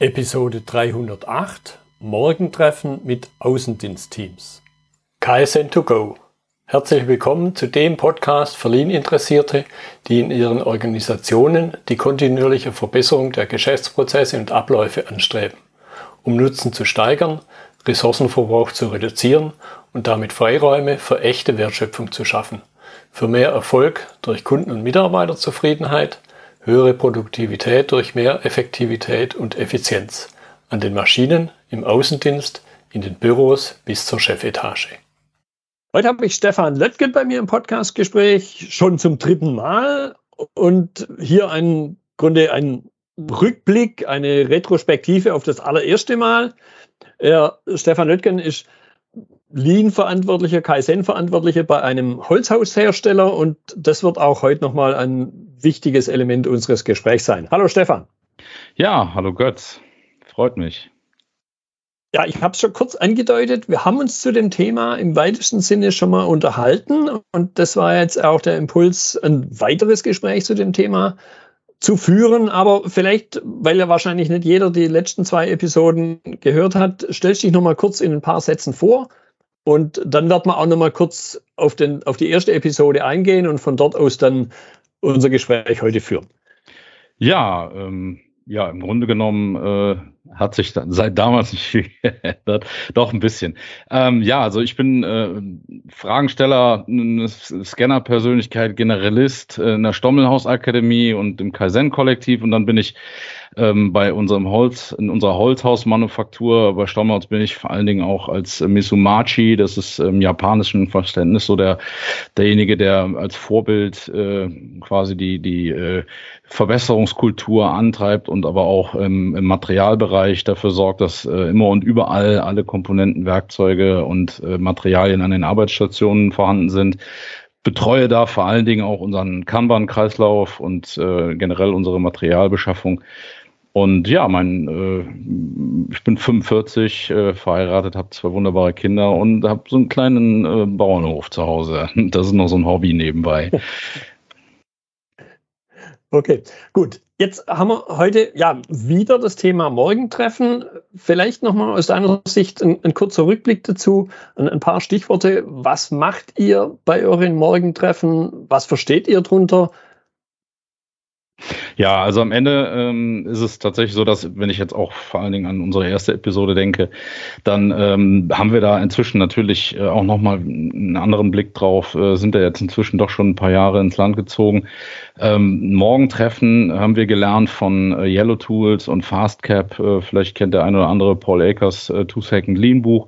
Episode 308 Morgentreffen mit Außendienstteams. KSN 2 go. Herzlich willkommen zu dem Podcast für Lean-Interessierte, die in ihren Organisationen die kontinuierliche Verbesserung der Geschäftsprozesse und Abläufe anstreben, um Nutzen zu steigern, Ressourcenverbrauch zu reduzieren und damit Freiräume für echte Wertschöpfung zu schaffen, für mehr Erfolg durch Kunden- und Mitarbeiterzufriedenheit, höhere Produktivität durch mehr Effektivität und Effizienz an den Maschinen, im Außendienst, in den Büros bis zur Chefetage. Heute habe ich Stefan Löttgen bei mir im Podcastgespräch, schon zum dritten Mal. Und hier ein Grunde ein Rückblick, eine Retrospektive auf das allererste Mal. Er, Stefan Löttgen ist Lean-Verantwortlicher, Kaizen-Verantwortlicher bei einem Holzhaushersteller und das wird auch heute nochmal ein wichtiges Element unseres Gesprächs sein. Hallo Stefan. Ja, hallo Götz. Freut mich. Ja, ich habe es schon kurz angedeutet. Wir haben uns zu dem Thema im weitesten Sinne schon mal unterhalten und das war jetzt auch der Impuls, ein weiteres Gespräch zu dem Thema zu führen. Aber vielleicht, weil ja wahrscheinlich nicht jeder die letzten zwei Episoden gehört hat, stellst dich noch mal kurz in ein paar Sätzen vor. Und dann wird man auch noch mal kurz auf, den, auf die erste Episode eingehen und von dort aus dann unser Gespräch heute führen. Ja, ähm, ja, im Grunde genommen äh, hat sich seit damals nicht viel geändert. Doch ein bisschen. Ähm, ja, also ich bin äh, Fragensteller, Scanner-Persönlichkeit, Generalist äh, in der Stommelhaus-Akademie und im Kaizen-Kollektiv und dann bin ich ähm, bei unserem Holz, in unserer Holzhausmanufaktur bei Stommelhaus bin ich vor allen Dingen auch als äh, Misumachi, das ist im japanischen Verständnis so der derjenige, der als Vorbild äh, quasi die die äh, Verbesserungskultur antreibt und aber auch ähm, im Materialbereich dafür sorgt, dass äh, immer und überall alle Komponenten, Werkzeuge und äh, Materialien an den Arbeitsstationen vorhanden sind. Betreue da vor allen Dingen auch unseren Kanban-Kreislauf und äh, generell unsere Materialbeschaffung. Und ja, mein, äh, ich bin 45, äh, verheiratet, habe zwei wunderbare Kinder und habe so einen kleinen äh, Bauernhof zu Hause. Das ist noch so ein Hobby nebenbei. Okay, gut. Jetzt haben wir heute ja wieder das Thema Morgentreffen. Vielleicht nochmal aus deiner Sicht ein, ein kurzer Rückblick dazu, ein, ein, paar Stichworte. Was macht ihr bei euren Morgentreffen? Was versteht ihr drunter? Ja, also am Ende ähm, ist es tatsächlich so, dass wenn ich jetzt auch vor allen Dingen an unsere erste Episode denke, dann ähm, haben wir da inzwischen natürlich äh, auch nochmal einen anderen Blick drauf, äh, sind da jetzt inzwischen doch schon ein paar Jahre ins Land gezogen. Ähm, Morgentreffen haben wir gelernt von äh, Yellow Tools und Fastcap, äh, vielleicht kennt der eine oder andere Paul Akers äh, Two Second Lean Buch.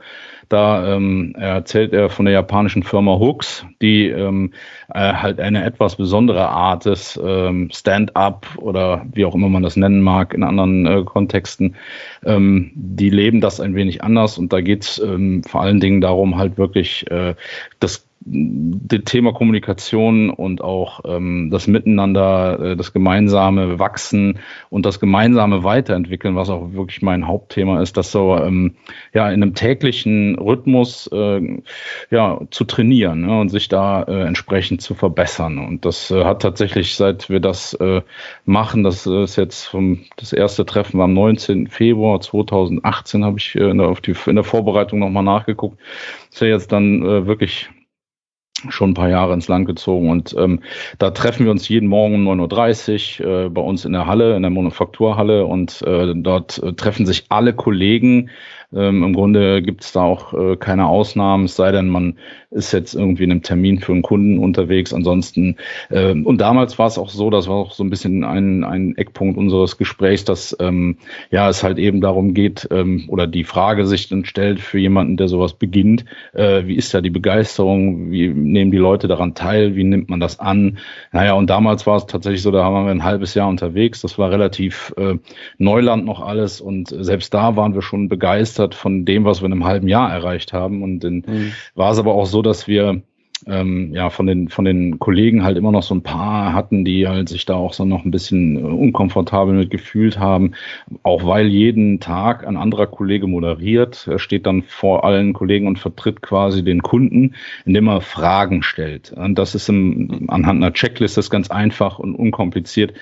Da ähm, erzählt er von der japanischen Firma Hooks, die ähm, äh, halt eine etwas besondere Art des ähm, Stand-up oder wie auch immer man das nennen mag in anderen äh, Kontexten. Ähm, die leben das ein wenig anders und da geht es ähm, vor allen Dingen darum, halt wirklich äh, das das Thema Kommunikation und auch ähm, das Miteinander, äh, das gemeinsame Wachsen und das gemeinsame Weiterentwickeln, was auch wirklich mein Hauptthema ist, das so ähm, ja in einem täglichen Rhythmus äh, ja zu trainieren ne, und sich da äh, entsprechend zu verbessern. Und das äh, hat tatsächlich, seit wir das äh, machen, das ist jetzt vom, das erste Treffen war am 19. Februar 2018, habe ich äh, in, der, auf die, in der Vorbereitung nochmal nachgeguckt. ist ja jetzt dann äh, wirklich schon ein paar Jahre ins Land gezogen. Und ähm, da treffen wir uns jeden Morgen um 9.30 Uhr äh, bei uns in der Halle, in der Manufakturhalle. Und äh, dort äh, treffen sich alle Kollegen ähm, Im Grunde gibt es da auch äh, keine Ausnahmen, es sei denn, man ist jetzt irgendwie in einem Termin für einen Kunden unterwegs. Ansonsten, äh, und damals war es auch so, das war auch so ein bisschen ein, ein Eckpunkt unseres Gesprächs, dass ähm, ja es halt eben darum geht, ähm, oder die Frage sich dann stellt für jemanden, der sowas beginnt, äh, wie ist da die Begeisterung, wie nehmen die Leute daran teil, wie nimmt man das an? Naja, und damals war es tatsächlich so, da waren wir ein halbes Jahr unterwegs, das war relativ äh, Neuland noch alles. Und selbst da waren wir schon begeistert begeistert von dem, was wir in einem halben Jahr erreicht haben. Und dann mhm. war es aber auch so, dass wir ähm, ja von den von den Kollegen halt immer noch so ein paar hatten, die halt sich da auch so noch ein bisschen unkomfortabel mit gefühlt haben, auch weil jeden Tag ein anderer Kollege moderiert, er steht dann vor allen Kollegen und vertritt quasi den Kunden, indem er Fragen stellt. Und das ist im, anhand einer Checkliste ganz einfach und unkompliziert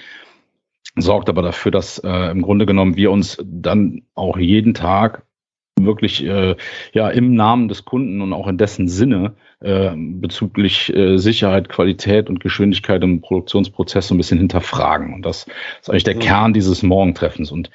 sorgt aber dafür, dass äh, im Grunde genommen wir uns dann auch jeden Tag wirklich äh, ja im Namen des Kunden und auch in dessen Sinne äh, bezüglich äh, Sicherheit, Qualität und Geschwindigkeit im Produktionsprozess so ein bisschen hinterfragen. Und das ist eigentlich der mhm. Kern dieses Morgentreffens. Und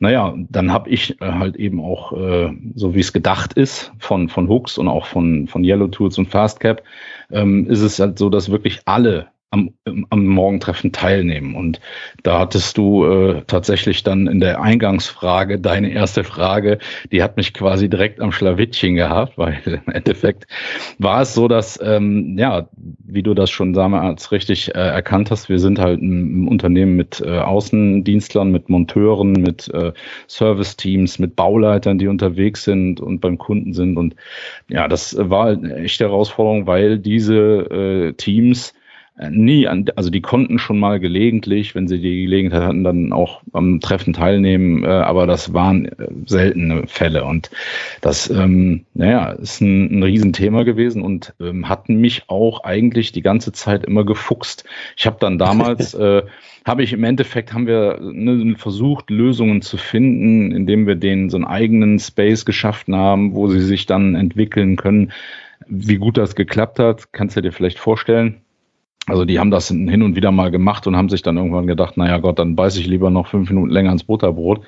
naja, dann habe ich äh, halt eben auch, äh, so wie es gedacht ist, von, von Hooks und auch von, von Yellow Tools und Fastcap, ähm, ist es halt so, dass wirklich alle am, am Morgentreffen teilnehmen. Und da hattest du äh, tatsächlich dann in der Eingangsfrage, deine erste Frage, die hat mich quasi direkt am Schlawittchen gehabt, weil im Endeffekt war es so, dass, ähm, ja, wie du das schon damals richtig äh, erkannt hast, wir sind halt ein, ein Unternehmen mit äh, Außendienstlern, mit Monteuren, mit äh, Service-Teams, mit Bauleitern, die unterwegs sind und beim Kunden sind. Und ja, das war halt eine echte Herausforderung, weil diese äh, Teams nie an, also die konnten schon mal gelegentlich, wenn sie die Gelegenheit hatten, dann auch am Treffen teilnehmen, äh, aber das waren äh, seltene Fälle und das, ähm, naja, ist ein, ein Riesenthema gewesen und ähm, hatten mich auch eigentlich die ganze Zeit immer gefuchst. Ich habe dann damals, äh, habe ich im Endeffekt, haben wir ne, versucht, Lösungen zu finden, indem wir denen so einen eigenen Space geschaffen haben, wo sie sich dann entwickeln können. Wie gut das geklappt hat, kannst du dir vielleicht vorstellen. Also die haben das hin und wieder mal gemacht und haben sich dann irgendwann gedacht, naja Gott, dann beiße ich lieber noch fünf Minuten länger ins Butterbrot,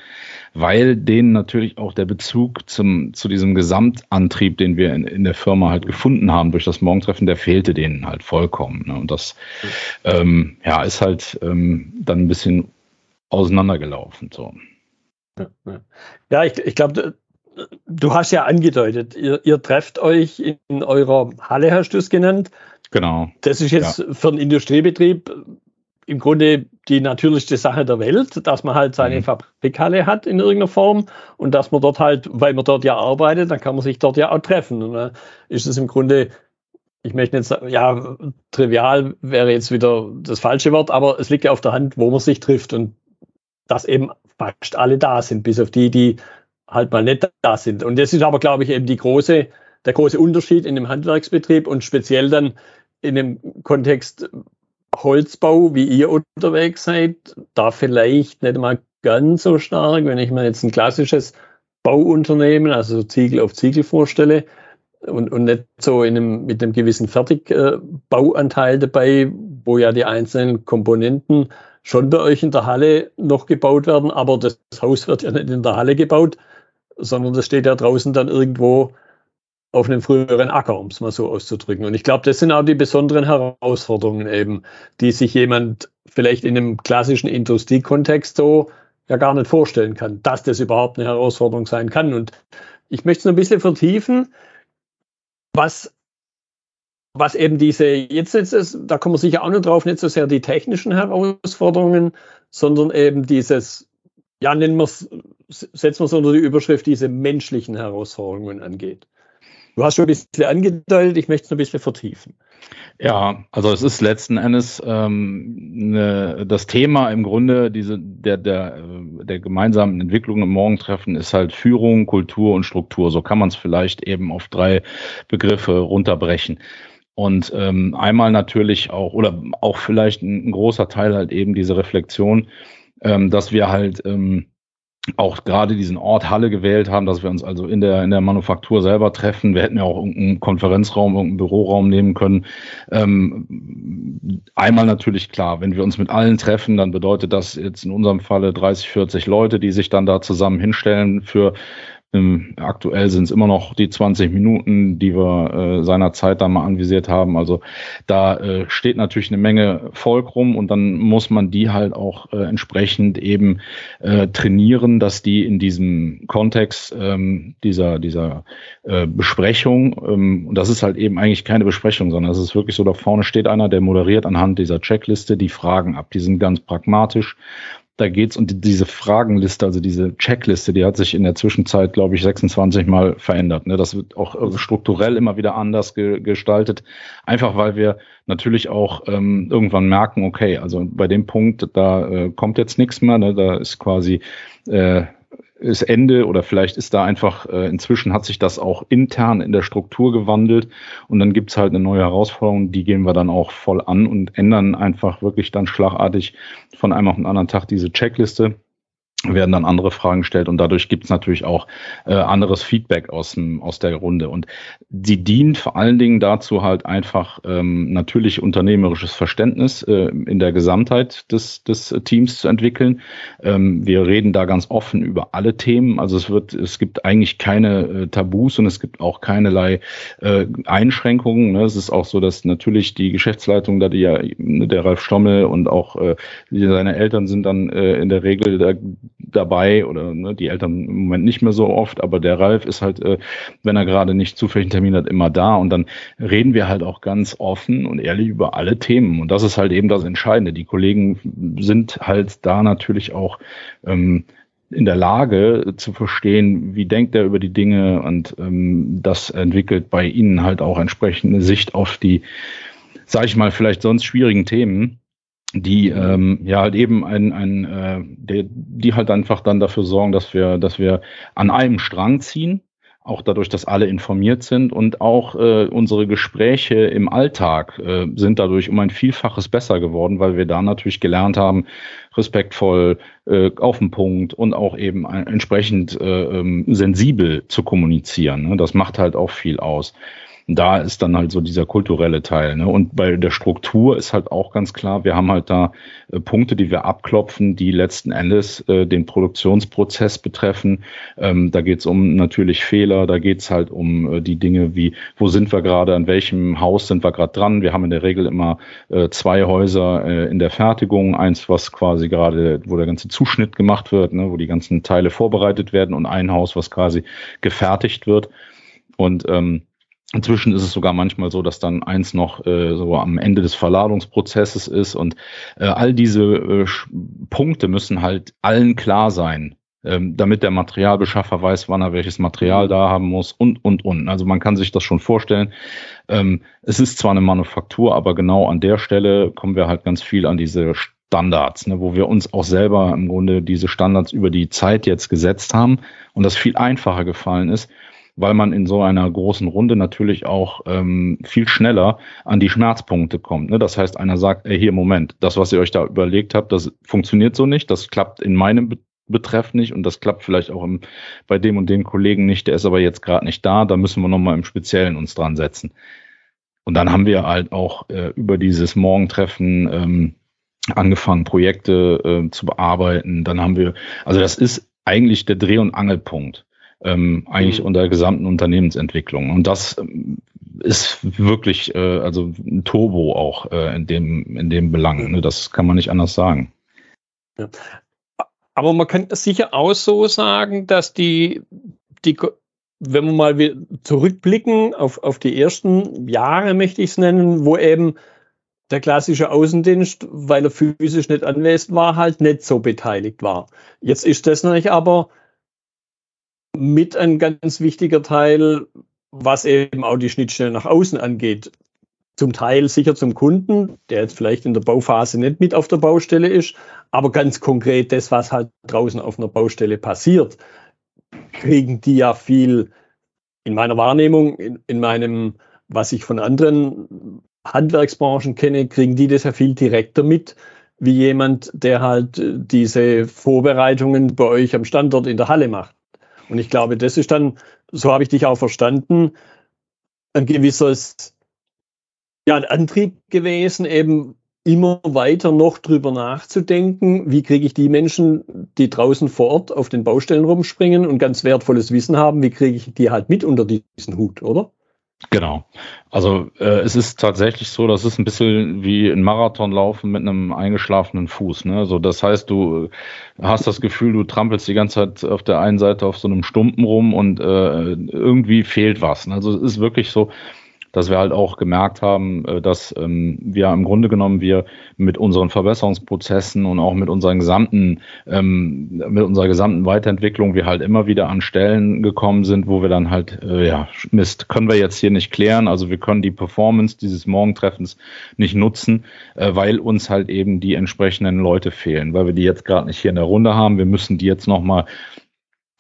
weil denen natürlich auch der Bezug zum, zu diesem Gesamtantrieb, den wir in, in der Firma halt gefunden haben durch das Morgentreffen, der fehlte denen halt vollkommen. Ne? Und das ähm, ja, ist halt ähm, dann ein bisschen auseinandergelaufen. So. Ja, ich, ich glaube, du hast ja angedeutet, ihr, ihr trefft euch in eurer Halle, hast du es genannt. Genau. Das ist jetzt ja. für einen Industriebetrieb im Grunde die natürlichste Sache der Welt, dass man halt seine mhm. Fabrikhalle hat in irgendeiner Form und dass man dort halt, weil man dort ja arbeitet, dann kann man sich dort ja auch treffen. Und dann ist es im Grunde, ich möchte jetzt sagen, ja, trivial wäre jetzt wieder das falsche Wort, aber es liegt ja auf der Hand, wo man sich trifft und dass eben fast alle da sind, bis auf die, die halt mal nicht da sind. Und das ist aber, glaube ich, eben die große, der große Unterschied in dem Handwerksbetrieb und speziell dann in dem Kontext Holzbau, wie ihr unterwegs seid, da vielleicht nicht mal ganz so stark, wenn ich mir jetzt ein klassisches Bauunternehmen, also Ziegel auf Ziegel vorstelle und, und nicht so in einem, mit einem gewissen Fertigbauanteil dabei, wo ja die einzelnen Komponenten schon bei euch in der Halle noch gebaut werden, aber das Haus wird ja nicht in der Halle gebaut, sondern das steht ja draußen dann irgendwo auf einem früheren Acker, um es mal so auszudrücken. Und ich glaube, das sind auch die besonderen Herausforderungen eben, die sich jemand vielleicht in einem klassischen Industriekontext so ja gar nicht vorstellen kann, dass das überhaupt eine Herausforderung sein kann. Und ich möchte es noch ein bisschen vertiefen, was, was eben diese, jetzt, jetzt ist, da kommen wir sicher auch noch drauf, nicht so sehr die technischen Herausforderungen, sondern eben dieses, ja, nennen wir es, setzen wir es unter die Überschrift, diese menschlichen Herausforderungen angeht. Du hast schon ein bisschen angedeutet, ich möchte es noch ein bisschen vertiefen. Ja, also es ist letzten Endes ähm, ne, das Thema im Grunde diese, der, der, äh, der gemeinsamen Entwicklung im Morgentreffen ist halt Führung, Kultur und Struktur. So kann man es vielleicht eben auf drei Begriffe runterbrechen. Und ähm, einmal natürlich auch, oder auch vielleicht ein, ein großer Teil halt eben diese Reflexion, ähm, dass wir halt ähm, auch gerade diesen Ort Halle gewählt haben, dass wir uns also in der, in der Manufaktur selber treffen. Wir hätten ja auch irgendeinen Konferenzraum, irgendeinen Büroraum nehmen können. Ähm, einmal natürlich klar, wenn wir uns mit allen treffen, dann bedeutet das jetzt in unserem Falle 30, 40 Leute, die sich dann da zusammen hinstellen für ähm, aktuell sind es immer noch die 20 Minuten, die wir äh, seinerzeit da mal anvisiert haben. Also da äh, steht natürlich eine Menge Volk rum und dann muss man die halt auch äh, entsprechend eben äh, trainieren, dass die in diesem Kontext ähm, dieser, dieser äh, Besprechung, ähm, und das ist halt eben eigentlich keine Besprechung, sondern es ist wirklich so, da vorne steht einer, der moderiert anhand dieser Checkliste die Fragen ab. Die sind ganz pragmatisch da geht's und diese Fragenliste, also diese Checkliste, die hat sich in der Zwischenzeit, glaube ich, 26 Mal verändert. Ne? Das wird auch äh, strukturell immer wieder anders ge gestaltet, einfach weil wir natürlich auch ähm, irgendwann merken, okay, also bei dem Punkt, da äh, kommt jetzt nichts mehr, ne? da ist quasi äh, ist Ende oder vielleicht ist da einfach, äh, inzwischen hat sich das auch intern in der Struktur gewandelt und dann gibt's halt eine neue Herausforderung, die gehen wir dann auch voll an und ändern einfach wirklich dann schlagartig von einem auf den anderen Tag diese Checkliste werden dann andere Fragen gestellt und dadurch gibt es natürlich auch äh, anderes Feedback aus, dem, aus der Runde. Und die dient vor allen Dingen dazu halt einfach ähm, natürlich unternehmerisches Verständnis äh, in der Gesamtheit des, des Teams zu entwickeln. Ähm, wir reden da ganz offen über alle Themen. Also es wird, es gibt eigentlich keine äh, Tabus und es gibt auch keinerlei äh, Einschränkungen. Ne? Es ist auch so, dass natürlich die Geschäftsleitung, da die ja ne, der Ralf Stommel und auch äh, seine Eltern sind dann äh, in der Regel da dabei oder ne, die Eltern im Moment nicht mehr so oft, aber der Ralf ist halt, äh, wenn er gerade nicht zufällig einen Termin hat, immer da und dann reden wir halt auch ganz offen und ehrlich über alle Themen und das ist halt eben das Entscheidende. Die Kollegen sind halt da natürlich auch ähm, in der Lage zu verstehen, wie denkt er über die Dinge und ähm, das entwickelt bei ihnen halt auch entsprechende Sicht auf die, sag ich mal, vielleicht sonst schwierigen Themen die ähm, ja halt eben ein, ein äh, der, die halt einfach dann dafür sorgen, dass wir, dass wir an einem Strang ziehen, auch dadurch, dass alle informiert sind und auch äh, unsere Gespräche im Alltag äh, sind dadurch um ein Vielfaches besser geworden, weil wir da natürlich gelernt haben, respektvoll, äh, auf den Punkt und auch eben entsprechend äh, ähm, sensibel zu kommunizieren. Ne? Das macht halt auch viel aus da ist dann halt so dieser kulturelle Teil. Ne? Und bei der Struktur ist halt auch ganz klar, wir haben halt da äh, Punkte, die wir abklopfen, die letzten Endes äh, den Produktionsprozess betreffen. Ähm, da geht es um natürlich Fehler, da geht es halt um äh, die Dinge wie, wo sind wir gerade, an welchem Haus sind wir gerade dran. Wir haben in der Regel immer äh, zwei Häuser äh, in der Fertigung, eins, was quasi gerade, wo der ganze Zuschnitt gemacht wird, ne? wo die ganzen Teile vorbereitet werden und ein Haus, was quasi gefertigt wird. Und ähm, Inzwischen ist es sogar manchmal so, dass dann eins noch äh, so am Ende des Verladungsprozesses ist und äh, all diese äh, Punkte müssen halt allen klar sein, ähm, damit der Materialbeschaffer weiß, wann er welches Material da haben muss und, und, und. Also man kann sich das schon vorstellen. Ähm, es ist zwar eine Manufaktur, aber genau an der Stelle kommen wir halt ganz viel an diese Standards, ne, wo wir uns auch selber im Grunde diese Standards über die Zeit jetzt gesetzt haben und das viel einfacher gefallen ist weil man in so einer großen Runde natürlich auch ähm, viel schneller an die Schmerzpunkte kommt. Ne? Das heißt, einer sagt, ey, hier, Moment, das, was ihr euch da überlegt habt, das funktioniert so nicht, das klappt in meinem Be Betreff nicht und das klappt vielleicht auch im, bei dem und dem Kollegen nicht, der ist aber jetzt gerade nicht da, da müssen wir nochmal im Speziellen uns dran setzen. Und dann haben wir halt auch äh, über dieses Morgentreffen ähm, angefangen, Projekte äh, zu bearbeiten. Dann haben wir, also das ist eigentlich der Dreh- und Angelpunkt ähm, eigentlich mhm. unter der gesamten Unternehmensentwicklung. Und das ähm, ist wirklich äh, also ein Turbo auch äh, in dem in dem Belang. Ne? Das kann man nicht anders sagen. Ja. Aber man kann sicher auch so sagen, dass die die wenn wir mal zurückblicken auf, auf die ersten Jahre, möchte ich es nennen, wo eben der klassische Außendienst, weil er physisch nicht anwesend war, halt nicht so beteiligt war. Jetzt ist das natürlich aber mit ein ganz wichtiger Teil, was eben auch die Schnittstelle nach außen angeht. Zum Teil sicher zum Kunden, der jetzt vielleicht in der Bauphase nicht mit auf der Baustelle ist, aber ganz konkret das, was halt draußen auf einer Baustelle passiert, kriegen die ja viel in meiner Wahrnehmung, in, in meinem, was ich von anderen Handwerksbranchen kenne, kriegen die das ja viel direkter mit, wie jemand, der halt diese Vorbereitungen bei euch am Standort in der Halle macht. Und ich glaube, das ist dann, so habe ich dich auch verstanden, ein gewisses, ja, ein Antrieb gewesen, eben immer weiter noch drüber nachzudenken, wie kriege ich die Menschen, die draußen vor Ort auf den Baustellen rumspringen und ganz wertvolles Wissen haben, wie kriege ich die halt mit unter diesen Hut, oder? Genau. Also äh, es ist tatsächlich so, das ist ein bisschen wie ein Marathonlaufen mit einem eingeschlafenen Fuß. Ne? Also das heißt, du hast das Gefühl, du trampelst die ganze Zeit auf der einen Seite auf so einem Stumpen rum und äh, irgendwie fehlt was. Ne? Also es ist wirklich so, dass wir halt auch gemerkt haben, äh, dass ähm, wir im Grunde genommen wir mit unseren Verbesserungsprozessen und auch mit unseren gesamten, ähm, mit unserer gesamten Weiterentwicklung wir halt immer wieder an Stellen gekommen sind, wo wir dann halt, äh, ja, Mist, können wir jetzt hier nicht klären. Also wir können die Performance dieses Morgentreffens nicht nutzen, äh, weil uns halt eben die entsprechenden Leute fehlen, weil wir die jetzt gerade nicht hier in der Runde haben. Wir müssen die jetzt nochmal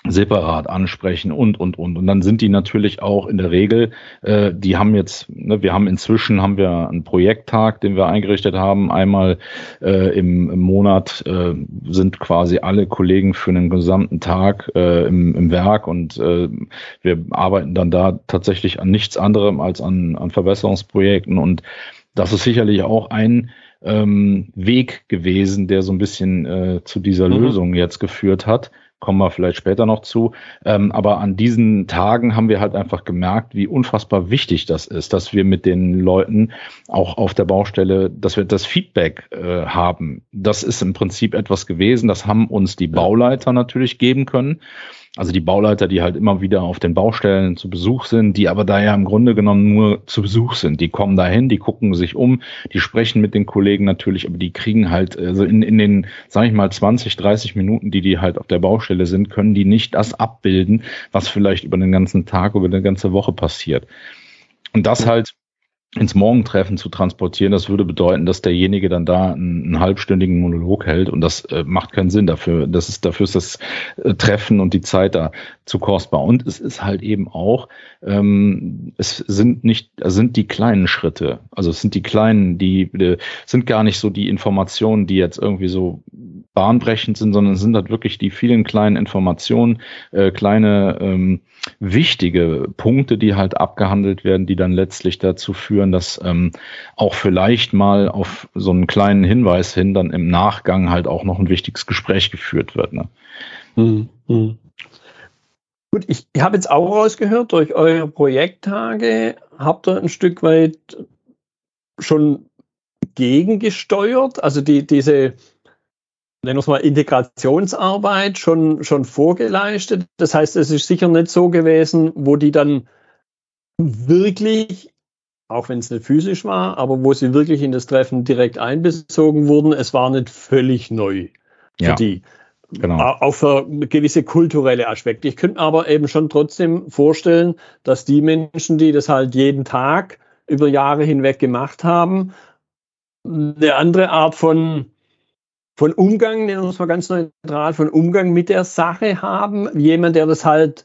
separat ansprechen und und und. Und dann sind die natürlich auch in der Regel äh, die haben jetzt ne, wir haben inzwischen haben wir einen Projekttag den wir eingerichtet haben. Einmal äh, im, im Monat äh, sind quasi alle Kollegen für einen gesamten Tag äh, im, im Werk. Und äh, wir arbeiten dann da tatsächlich an nichts anderem als an, an Verbesserungsprojekten. Und das ist sicherlich auch ein ähm, Weg gewesen, der so ein bisschen äh, zu dieser mhm. Lösung jetzt geführt hat kommen wir vielleicht später noch zu. Ähm, aber an diesen Tagen haben wir halt einfach gemerkt, wie unfassbar wichtig das ist, dass wir mit den Leuten auch auf der Baustelle, dass wir das Feedback äh, haben. Das ist im Prinzip etwas gewesen, das haben uns die Bauleiter natürlich geben können. Also die Bauleiter, die halt immer wieder auf den Baustellen zu Besuch sind, die aber da ja im Grunde genommen nur zu Besuch sind. Die kommen dahin, die gucken sich um, die sprechen mit den Kollegen natürlich, aber die kriegen halt, also in, in den, sage ich mal, 20, 30 Minuten, die die halt auf der Baustelle sind, können die nicht das abbilden, was vielleicht über den ganzen Tag, über eine ganze Woche passiert. Und das halt ins Morgentreffen zu transportieren, das würde bedeuten, dass derjenige dann da einen, einen halbstündigen Monolog hält und das äh, macht keinen Sinn dafür. Das ist dafür ist das äh, Treffen und die Zeit da zu kostbar. Und es ist halt eben auch, ähm, es sind nicht, es sind die kleinen Schritte, also es sind die kleinen, die, die sind gar nicht so die Informationen, die jetzt irgendwie so bahnbrechend sind, sondern es sind halt wirklich die vielen kleinen Informationen, äh, kleine ähm, wichtige Punkte, die halt abgehandelt werden, die dann letztlich dazu führen, dass ähm, auch vielleicht mal auf so einen kleinen Hinweis hin dann im Nachgang halt auch noch ein wichtiges Gespräch geführt wird. Ne? Mhm. Mhm. Gut, ich habe jetzt auch rausgehört, durch eure Projekttage habt ihr ein Stück weit schon gegengesteuert, also die, diese nennen wir es mal Integrationsarbeit schon, schon vorgeleistet. Das heißt, es ist sicher nicht so gewesen, wo die dann wirklich, auch wenn es nicht physisch war, aber wo sie wirklich in das Treffen direkt einbezogen wurden, es war nicht völlig neu für ja. die. Genau. Auch für gewisse kulturelle Aspekte. Ich könnte aber eben schon trotzdem vorstellen, dass die Menschen, die das halt jeden Tag über Jahre hinweg gemacht haben, eine andere Art von von Umgang, nennen wir es mal ganz neutral, von Umgang mit der Sache haben. Jemand, der das halt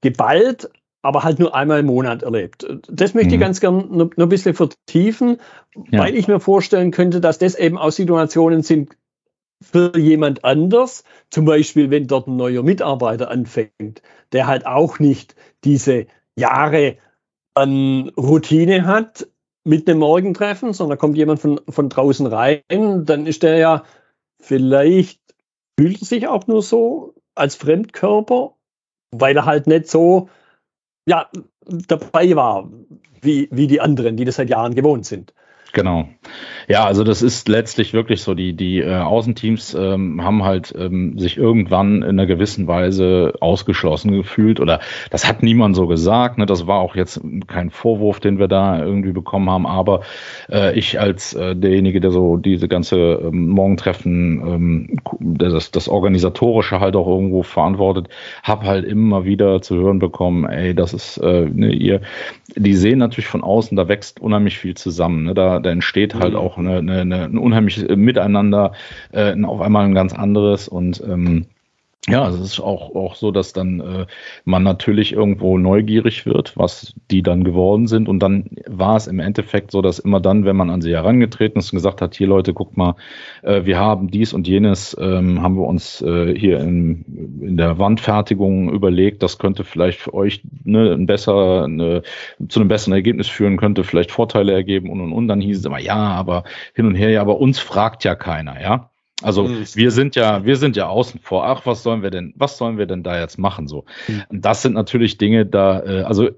geballt, aber halt nur einmal im Monat erlebt. Das möchte mhm. ich ganz gern noch, noch ein bisschen vertiefen, ja. weil ich mir vorstellen könnte, dass das eben auch Situationen sind für jemand anders. Zum Beispiel, wenn dort ein neuer Mitarbeiter anfängt, der halt auch nicht diese Jahre an Routine hat mit einem Morgentreffen, sondern kommt jemand von, von draußen rein, dann ist der ja Vielleicht fühlt er sich auch nur so als Fremdkörper, weil er halt nicht so ja, dabei war wie, wie die anderen, die das seit Jahren gewohnt sind. Genau. Ja, also das ist letztlich wirklich so. Die, die äh, Außenteams ähm, haben halt ähm, sich irgendwann in einer gewissen Weise ausgeschlossen gefühlt. Oder das hat niemand so gesagt. Ne? Das war auch jetzt kein Vorwurf, den wir da irgendwie bekommen haben. Aber äh, ich als äh, derjenige, der so diese ganze ähm, Morgentreffen, ähm, das, das Organisatorische halt auch irgendwo verantwortet, habe halt immer wieder zu hören bekommen, ey, das ist, äh, ne, ihr, die sehen natürlich von außen, da wächst unheimlich viel zusammen. Ne? Da, da entsteht halt mhm. auch eine, eine, eine, ein unheimliches Miteinander, äh, auf einmal ein ganz anderes und ähm, ja, es ist auch, auch so, dass dann äh, man natürlich irgendwo neugierig wird, was die dann geworden sind. Und dann war es im Endeffekt so, dass immer dann, wenn man an sie herangetreten ist und gesagt hat, hier Leute, guckt mal, äh, wir haben dies und jenes, ähm, haben wir uns äh, hier in, in der Wandfertigung überlegt, das könnte vielleicht für euch ne, ein besser, ne, zu einem besseren Ergebnis führen, könnte vielleicht Vorteile ergeben und und und. Dann hieß es immer, ja, aber hin und her, ja, aber uns fragt ja keiner, ja. Also mhm. wir sind ja, wir sind ja außen vor. Ach, was sollen wir denn, was sollen wir denn da jetzt machen so? Mhm. Das sind natürlich Dinge, da, äh, also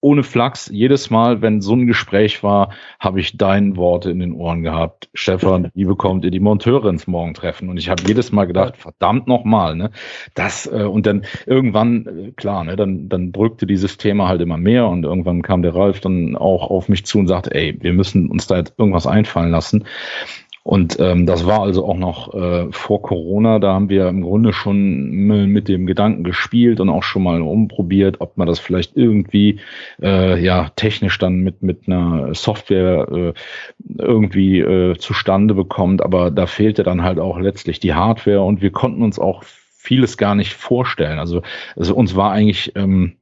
ohne Flachs, jedes Mal, wenn so ein Gespräch war, habe ich dein Worte in den Ohren gehabt. Stefan, wie bekommt ihr die Monteure ins Morgentreffen? Und ich habe jedes Mal gedacht, verdammt nochmal, ne? Das, äh, und dann irgendwann, äh, klar, ne, dann, dann drückte dieses Thema halt immer mehr und irgendwann kam der Ralf dann auch auf mich zu und sagte, ey, wir müssen uns da jetzt irgendwas einfallen lassen. Und ähm, das war also auch noch äh, vor Corona. Da haben wir im Grunde schon mit dem Gedanken gespielt und auch schon mal umprobiert, ob man das vielleicht irgendwie äh, ja technisch dann mit mit einer Software äh, irgendwie äh, zustande bekommt. Aber da fehlte dann halt auch letztlich die Hardware und wir konnten uns auch vieles gar nicht vorstellen. Also, also uns war eigentlich, ähm,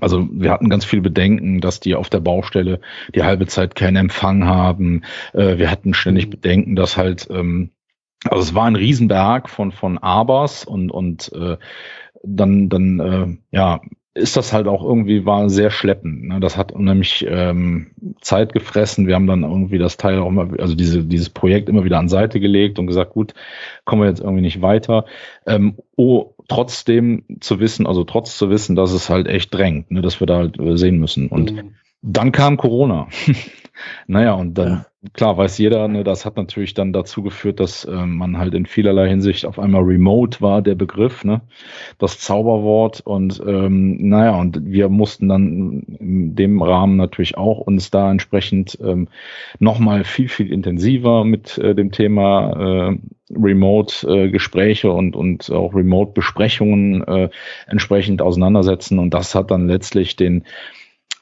also wir hatten ganz viel Bedenken, dass die auf der Baustelle die halbe Zeit keinen Empfang haben. Äh, wir hatten ständig mhm. Bedenken, dass halt, ähm, also es war ein Riesenberg von von Abers und und äh, dann dann äh, ja ist das halt auch irgendwie, war sehr schleppend. Ne? Das hat unheimlich ähm, Zeit gefressen. Wir haben dann irgendwie das Teil auch immer, also diese, dieses Projekt immer wieder an Seite gelegt und gesagt, gut, kommen wir jetzt irgendwie nicht weiter. Ähm, oh, trotzdem zu wissen, also trotz zu wissen, dass es halt echt drängt, ne, dass wir da halt sehen müssen. Und mhm. dann kam Corona. naja, und dann ja klar weiß jeder, ne, das hat natürlich dann dazu geführt, dass äh, man halt in vielerlei Hinsicht auf einmal remote war, der Begriff, ne, das Zauberwort. Und ähm, naja, und wir mussten dann in dem Rahmen natürlich auch uns da entsprechend ähm, nochmal viel, viel intensiver mit äh, dem Thema äh, Remote-Gespräche äh, und, und auch Remote-Besprechungen äh, entsprechend auseinandersetzen. Und das hat dann letztlich den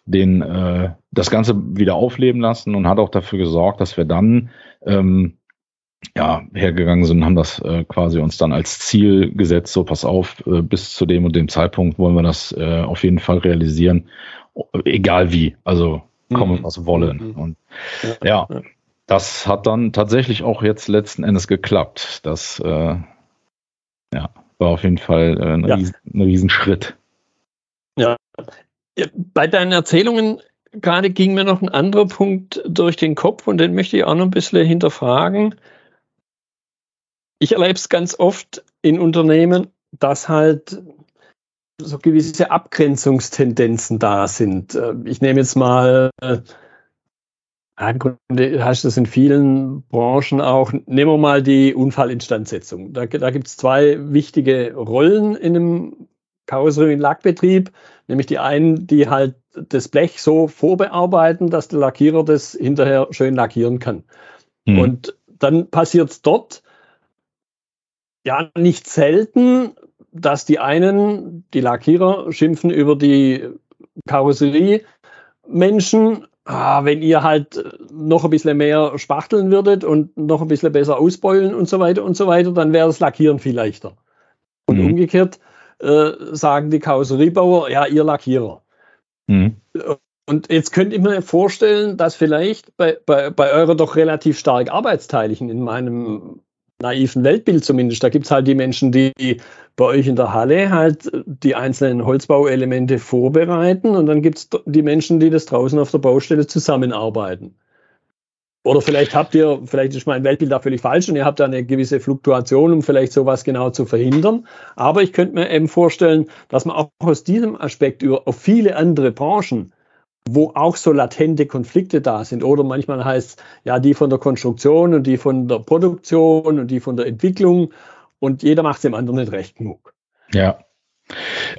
den äh, das Ganze wieder aufleben lassen und hat auch dafür gesorgt, dass wir dann ähm, ja, hergegangen sind und haben das äh, quasi uns dann als Ziel gesetzt, so pass auf, äh, bis zu dem und dem Zeitpunkt wollen wir das äh, auf jeden Fall realisieren, egal wie, also kommen mhm. was wollen. Mhm. Und ja, ja, das hat dann tatsächlich auch jetzt letzten Endes geklappt. Das äh, ja, war auf jeden Fall äh, ein, ja. Riesen, ein Riesenschritt. Ja, bei deinen Erzählungen gerade ging mir noch ein anderer Punkt durch den Kopf und den möchte ich auch noch ein bisschen hinterfragen. Ich erlebe es ganz oft in Unternehmen, dass halt so gewisse Abgrenzungstendenzen da sind. Äh, ich nehme jetzt mal, äh, im Grunde hast du das in vielen Branchen auch, nehmen wir mal die Unfallinstandsetzung. Da, da gibt es zwei wichtige Rollen in einem Karosserie- und Lackbetrieb, nämlich die einen, die halt das Blech so vorbearbeiten, dass der Lackierer das hinterher schön lackieren kann. Mhm. Und dann passiert es dort ja nicht selten, dass die einen, die Lackierer, schimpfen über die Karosserie-Menschen, ah, wenn ihr halt noch ein bisschen mehr spachteln würdet und noch ein bisschen besser ausbeulen und so weiter und so weiter, dann wäre das Lackieren viel leichter. Und mhm. umgekehrt, äh, sagen die Karosseriebauer, ja, ihr Lackierer. Mhm. Und jetzt könnt ihr mir vorstellen, dass vielleicht bei, bei, bei eurer doch relativ stark arbeitsteiligen, in meinem naiven Weltbild zumindest, da gibt es halt die Menschen, die bei euch in der Halle halt die einzelnen Holzbauelemente vorbereiten und dann gibt es die Menschen, die das draußen auf der Baustelle zusammenarbeiten. Oder vielleicht habt ihr, vielleicht ist mein Weltbild da völlig falsch und ihr habt da eine gewisse Fluktuation, um vielleicht sowas genau zu verhindern. Aber ich könnte mir eben vorstellen, dass man auch aus diesem Aspekt über auf viele andere Branchen, wo auch so latente Konflikte da sind, oder manchmal heißt ja die von der Konstruktion und die von der Produktion und die von der Entwicklung und jeder macht es dem anderen nicht recht genug. Ja.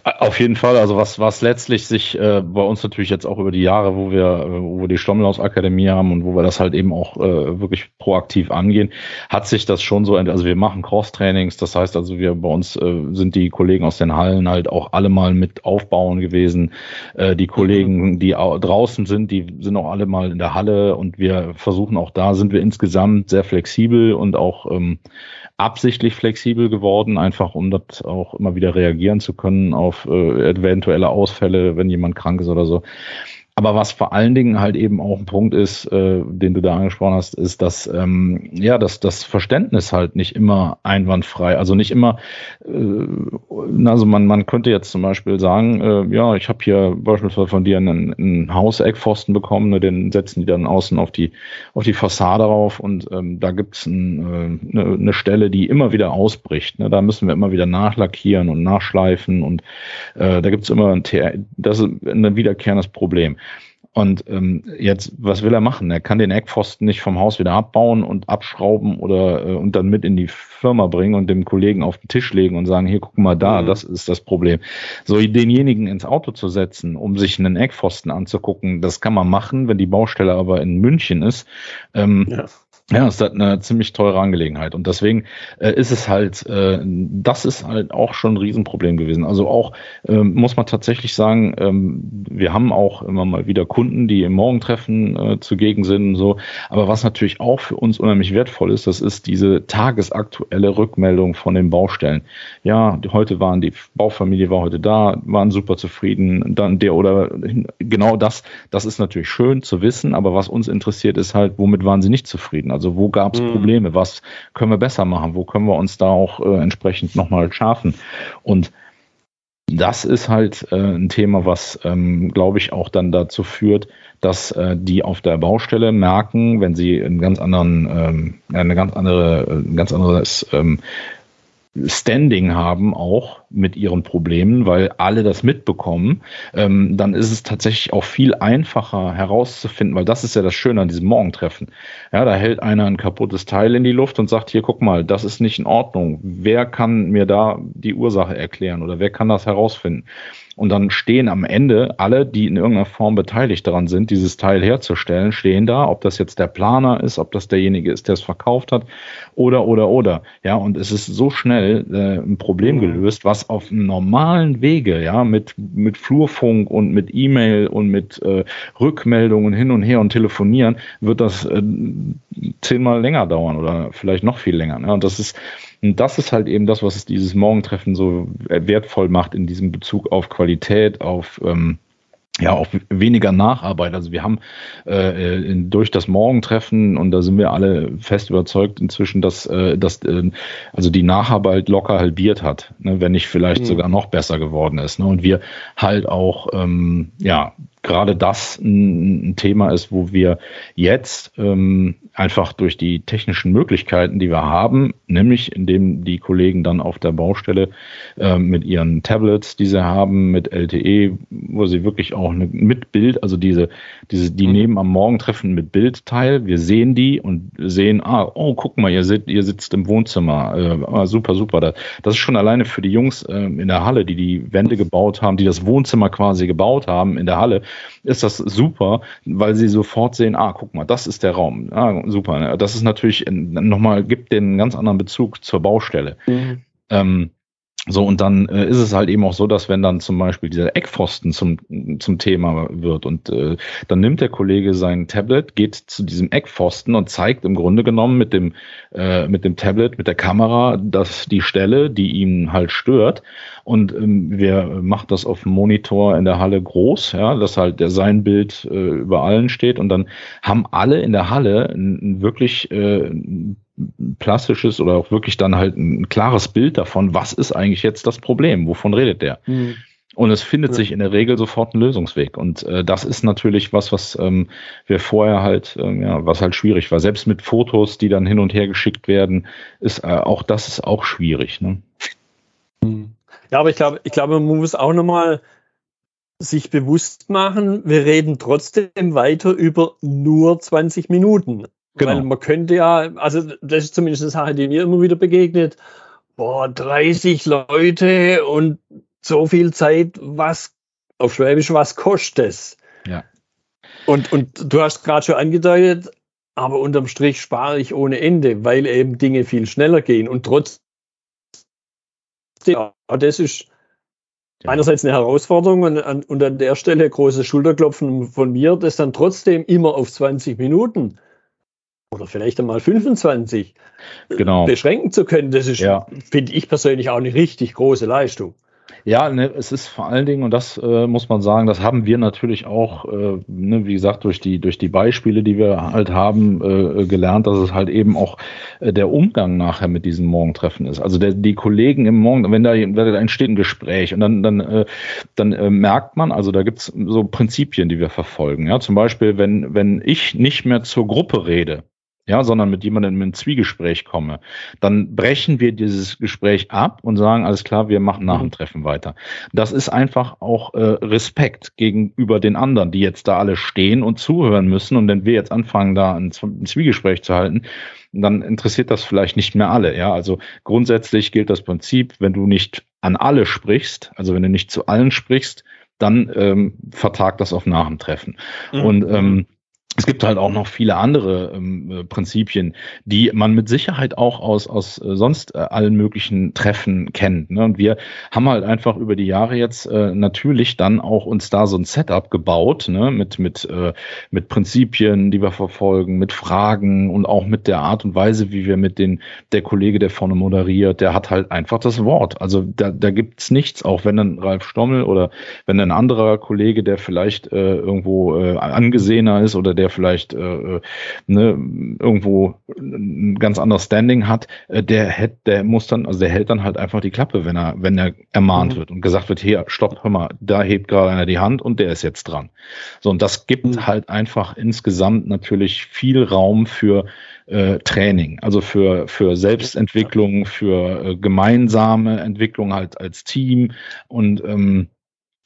Auf jeden Fall, also was, was letztlich sich äh, bei uns natürlich jetzt auch über die Jahre, wo wir, wo wir die Stommelhaus Akademie haben und wo wir das halt eben auch äh, wirklich proaktiv angehen, hat sich das schon so, also wir machen Cross-Trainings, das heißt also wir bei uns äh, sind die Kollegen aus den Hallen halt auch alle mal mit aufbauen gewesen. Äh, die Kollegen, die draußen sind, die sind auch alle mal in der Halle und wir versuchen auch da, sind wir insgesamt sehr flexibel und auch ähm, absichtlich flexibel geworden, einfach um das auch immer wieder reagieren zu können auf äh, eventuelle Ausfälle, wenn jemand krank ist oder so. Aber was vor allen Dingen halt eben auch ein Punkt ist, äh, den du da angesprochen hast, ist, dass ähm, ja, dass das Verständnis halt nicht immer einwandfrei, also nicht immer, äh, also man man könnte jetzt zum Beispiel sagen, äh, ja, ich habe hier beispielsweise von dir einen, einen Hauseckpfosten bekommen, ne, den setzen die dann außen auf die auf die Fassade rauf und ähm, da gibt's ein, äh, eine, eine Stelle, die immer wieder ausbricht. Ne? Da müssen wir immer wieder nachlackieren und nachschleifen und äh, da gibt's immer ein, das ist ein wiederkehrendes Problem. Und ähm, jetzt, was will er machen? Er kann den Eckpfosten nicht vom Haus wieder abbauen und abschrauben oder äh, und dann mit in die Firma bringen und dem Kollegen auf den Tisch legen und sagen, hier, guck mal da, mhm. das ist das Problem. So denjenigen ins Auto zu setzen, um sich einen Eckpfosten anzugucken, das kann man machen, wenn die Baustelle aber in München ist. Ähm, ja. Ja, ist halt eine ziemlich teure Angelegenheit und deswegen äh, ist es halt, äh, das ist halt auch schon ein Riesenproblem gewesen. Also auch ähm, muss man tatsächlich sagen, ähm, wir haben auch immer mal wieder Kunden, die im Morgentreffen äh, zugegen sind und so. Aber was natürlich auch für uns unheimlich wertvoll ist, das ist diese tagesaktuelle Rückmeldung von den Baustellen. Ja, heute waren die Baufamilie war heute da, waren super zufrieden, dann der oder genau das, das ist natürlich schön zu wissen, aber was uns interessiert ist halt, womit waren sie nicht zufrieden? Also wo gab es mhm. Probleme? Was können wir besser machen? Wo können wir uns da auch äh, entsprechend nochmal schärfen? Und das ist halt äh, ein Thema, was, ähm, glaube ich, auch dann dazu führt, dass äh, die auf der Baustelle merken, wenn sie einen ganz anderen, ähm, eine ganz andere, ein ganz anderes ähm, Standing haben auch mit ihren Problemen, weil alle das mitbekommen, ähm, dann ist es tatsächlich auch viel einfacher herauszufinden, weil das ist ja das Schöne an diesem Morgentreffen. Ja, da hält einer ein kaputtes Teil in die Luft und sagt, hier, guck mal, das ist nicht in Ordnung. Wer kann mir da die Ursache erklären oder wer kann das herausfinden? Und dann stehen am Ende alle, die in irgendeiner Form beteiligt daran sind, dieses Teil herzustellen, stehen da, ob das jetzt der Planer ist, ob das derjenige ist, der es verkauft hat, oder, oder, oder. Ja, und es ist so schnell äh, ein Problem gelöst, was auf einem normalen Wege, ja, mit, mit Flurfunk und mit E-Mail und mit äh, Rückmeldungen hin und her und telefonieren, wird das äh, zehnmal länger dauern oder vielleicht noch viel länger. Ne? Und das ist, und das ist halt eben das, was es dieses Morgentreffen so wertvoll macht in diesem Bezug auf Qualität, auf ähm, ja auch weniger Nacharbeit. Also wir haben äh, in, durch das Morgentreffen und da sind wir alle fest überzeugt inzwischen, dass, äh, dass äh, also die Nacharbeit locker halbiert hat, ne, wenn nicht vielleicht mhm. sogar noch besser geworden ist. Ne? Und wir halt auch ähm, ja gerade das ein, ein, Thema ist, wo wir jetzt ähm, einfach durch die technischen Möglichkeiten, die wir haben, nämlich indem die Kollegen dann auf der Baustelle äh, mit ihren Tablets, die sie haben, mit LTE, wo sie wirklich auch eine, mit Bild, also diese, diese, die mhm. nehmen am Morgentreffen mit Bild teil. Wir sehen die und sehen, ah, oh, guck mal, ihr, sit, ihr sitzt im Wohnzimmer, äh, ah, super, super. Das, das ist schon alleine für die Jungs äh, in der Halle, die die Wände gebaut haben, die das Wohnzimmer quasi gebaut haben in der Halle ist das super, weil sie sofort sehen, ah, guck mal, das ist der Raum. Ah, super. Ne? Das ist natürlich nochmal, gibt den einen ganz anderen Bezug zur Baustelle. Mhm. Ähm, so, und dann äh, ist es halt eben auch so, dass wenn dann zum Beispiel dieser Eckpfosten zum, zum Thema wird und äh, dann nimmt der Kollege sein Tablet, geht zu diesem Eckpfosten und zeigt im Grunde genommen mit dem, äh, mit dem Tablet, mit der Kamera, dass die Stelle, die ihn halt stört. Und ähm, wir macht das auf dem Monitor in der Halle groß, ja, dass halt der sein Bild äh, über allen steht und dann haben alle in der Halle wirklich äh, plastisches oder auch wirklich dann halt ein klares Bild davon, was ist eigentlich jetzt das Problem, wovon redet der? Mhm. Und es findet ja. sich in der Regel sofort ein Lösungsweg. Und äh, das ist natürlich was, was ähm, wir vorher halt, ähm, ja, was halt schwierig war. Selbst mit Fotos, die dann hin und her geschickt werden, ist äh, auch das ist auch schwierig. Ne? Mhm. Ja, aber ich glaube, ich glaube, man muss auch nochmal sich bewusst machen, wir reden trotzdem weiter über nur 20 Minuten. Genau. Weil man könnte ja, also das ist zumindest eine Sache, die mir immer wieder begegnet. Boah, 30 Leute und so viel Zeit, was auf Schwäbisch, was kostet es? Ja. Und, und du hast gerade schon angedeutet, aber unterm Strich spare ich ohne Ende, weil eben Dinge viel schneller gehen und trotzdem, ja, das ist ja. einerseits eine Herausforderung und an, und an der Stelle großes Schulterklopfen von mir, das dann trotzdem immer auf 20 Minuten oder vielleicht einmal 25 genau. beschränken zu können, das ist, ja. finde ich persönlich auch eine richtig große Leistung. Ja, ne, es ist vor allen Dingen, und das äh, muss man sagen, das haben wir natürlich auch, äh, ne, wie gesagt, durch die, durch die Beispiele, die wir halt haben, äh, gelernt, dass es halt eben auch äh, der Umgang nachher mit diesen Morgentreffen ist. Also der, die Kollegen im Morgen, wenn da, wenn da entsteht ein Gespräch und dann, dann, äh, dann äh, merkt man, also da gibt's so Prinzipien, die wir verfolgen. Ja, zum Beispiel, wenn, wenn ich nicht mehr zur Gruppe rede, ja, sondern mit jemandem in ein Zwiegespräch komme, dann brechen wir dieses Gespräch ab und sagen, alles klar, wir machen nach dem mhm. Treffen weiter. Das ist einfach auch äh, Respekt gegenüber den anderen, die jetzt da alle stehen und zuhören müssen. Und wenn wir jetzt anfangen, da ein, ein Zwiegespräch zu halten, dann interessiert das vielleicht nicht mehr alle. Ja, also grundsätzlich gilt das Prinzip, wenn du nicht an alle sprichst, also wenn du nicht zu allen sprichst, dann ähm, vertagt das auf nach dem Treffen. Mhm. Und ähm, es gibt halt auch noch viele andere ähm, äh, Prinzipien, die man mit Sicherheit auch aus, aus äh, sonst äh, allen möglichen Treffen kennt. Ne? Und wir haben halt einfach über die Jahre jetzt äh, natürlich dann auch uns da so ein Setup gebaut, ne? mit, mit, äh, mit Prinzipien, die wir verfolgen, mit Fragen und auch mit der Art und Weise, wie wir mit den, der Kollege, der vorne moderiert, der hat halt einfach das Wort. Also da, da gibt's nichts, auch wenn dann Ralf Stommel oder wenn ein anderer Kollege, der vielleicht äh, irgendwo äh, angesehener ist oder der der vielleicht äh, äh, ne, irgendwo ein ganz anderes Standing hat, äh, der hätte, der muss dann, also der hält dann halt einfach die Klappe, wenn er, wenn er ermahnt mhm. wird und gesagt wird, hier, stopp, hör mal, da hebt gerade einer die Hand und der ist jetzt dran. So, und das gibt mhm. halt einfach insgesamt natürlich viel Raum für äh, Training, also für, für Selbstentwicklung, für äh, gemeinsame Entwicklung halt als Team und ähm,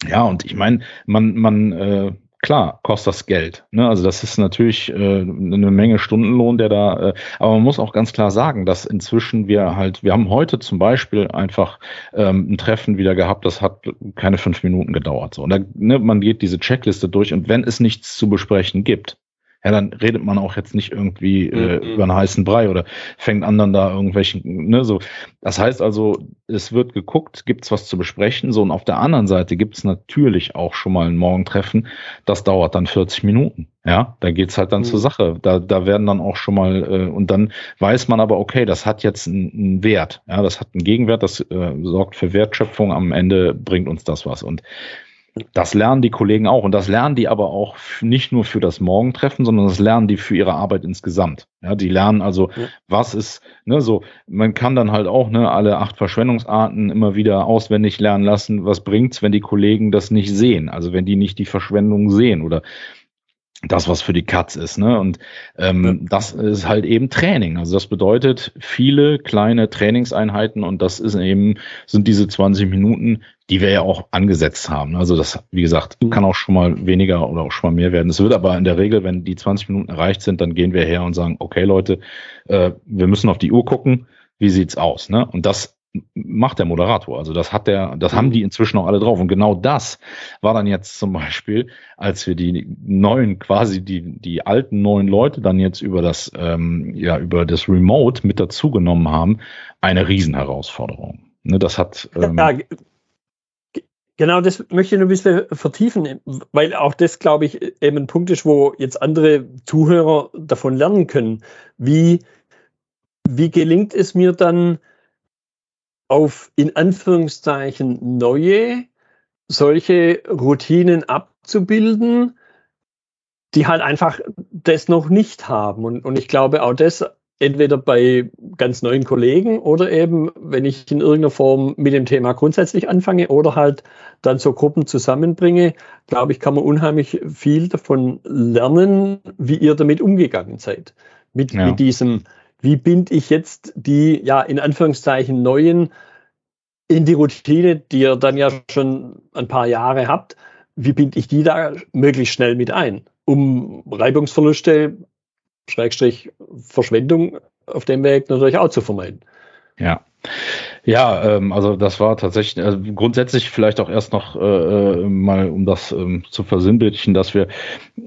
ja, und ich meine, man, man äh, klar, kostet das Geld. Ne? Also das ist natürlich äh, eine Menge Stundenlohn, der da, äh, aber man muss auch ganz klar sagen, dass inzwischen wir halt, wir haben heute zum Beispiel einfach ähm, ein Treffen wieder gehabt, das hat keine fünf Minuten gedauert. So. Und da, ne, man geht diese Checkliste durch und wenn es nichts zu besprechen gibt, ja, dann redet man auch jetzt nicht irgendwie äh, mhm. über einen heißen Brei oder fängt an dann da irgendwelchen, ne, so. Das heißt also, es wird geguckt, gibt's was zu besprechen, so und auf der anderen Seite gibt's natürlich auch schon mal ein Morgentreffen, das dauert dann 40 Minuten. Ja, da geht's halt dann mhm. zur Sache. Da, da werden dann auch schon mal, äh, und dann weiß man aber, okay, das hat jetzt einen, einen Wert. Ja, das hat einen Gegenwert, das äh, sorgt für Wertschöpfung, am Ende bringt uns das was. Und das lernen die Kollegen auch und das lernen die aber auch nicht nur für das Morgentreffen, sondern das lernen die für ihre Arbeit insgesamt. Ja, die lernen also, ja. was ist, ne, so, man kann dann halt auch, ne, alle acht Verschwendungsarten immer wieder auswendig lernen lassen. Was bringt's, wenn die Kollegen das nicht sehen? Also wenn die nicht die Verschwendung sehen oder das, was für die Katz ist. Ne? Und ähm, ja. das ist halt eben Training. Also das bedeutet viele kleine Trainingseinheiten und das ist eben, sind diese 20 Minuten, die wir ja auch angesetzt haben. Also das, wie gesagt, mhm. kann auch schon mal weniger oder auch schon mal mehr werden. Es wird aber in der Regel, wenn die 20 Minuten erreicht sind, dann gehen wir her und sagen, okay Leute, äh, wir müssen auf die Uhr gucken, wie sieht's aus? Ne? Und das macht der Moderator. Also das hat der, das haben mhm. die inzwischen auch alle drauf. Und genau das war dann jetzt zum Beispiel, als wir die neuen, quasi die, die alten neuen Leute dann jetzt über das, ähm, ja, über das Remote mit dazugenommen haben, eine Riesenherausforderung. Ne, das hat ähm, ja, Genau, das möchte ich noch ein bisschen vertiefen, weil auch das, glaube ich, eben ein Punkt ist, wo jetzt andere Zuhörer davon lernen können. Wie, wie gelingt es mir dann, auf in Anführungszeichen neue solche Routinen abzubilden, die halt einfach das noch nicht haben. Und, und ich glaube, auch das entweder bei ganz neuen Kollegen oder eben, wenn ich in irgendeiner Form mit dem Thema grundsätzlich anfange oder halt dann so Gruppen zusammenbringe, glaube ich, kann man unheimlich viel davon lernen, wie ihr damit umgegangen seid. Mit, ja. mit diesem, wie binde ich jetzt die, ja, in Anführungszeichen neuen in die Routine, die ihr dann ja schon ein paar Jahre habt, wie binde ich die da möglichst schnell mit ein, um Reibungsverluste Schrägstrich Verschwendung auf dem Weg natürlich auch zu vermeiden. Ja. Ja, ähm, also das war tatsächlich also grundsätzlich vielleicht auch erst noch äh, äh, mal, um das ähm, zu versinnbildlichen, dass wir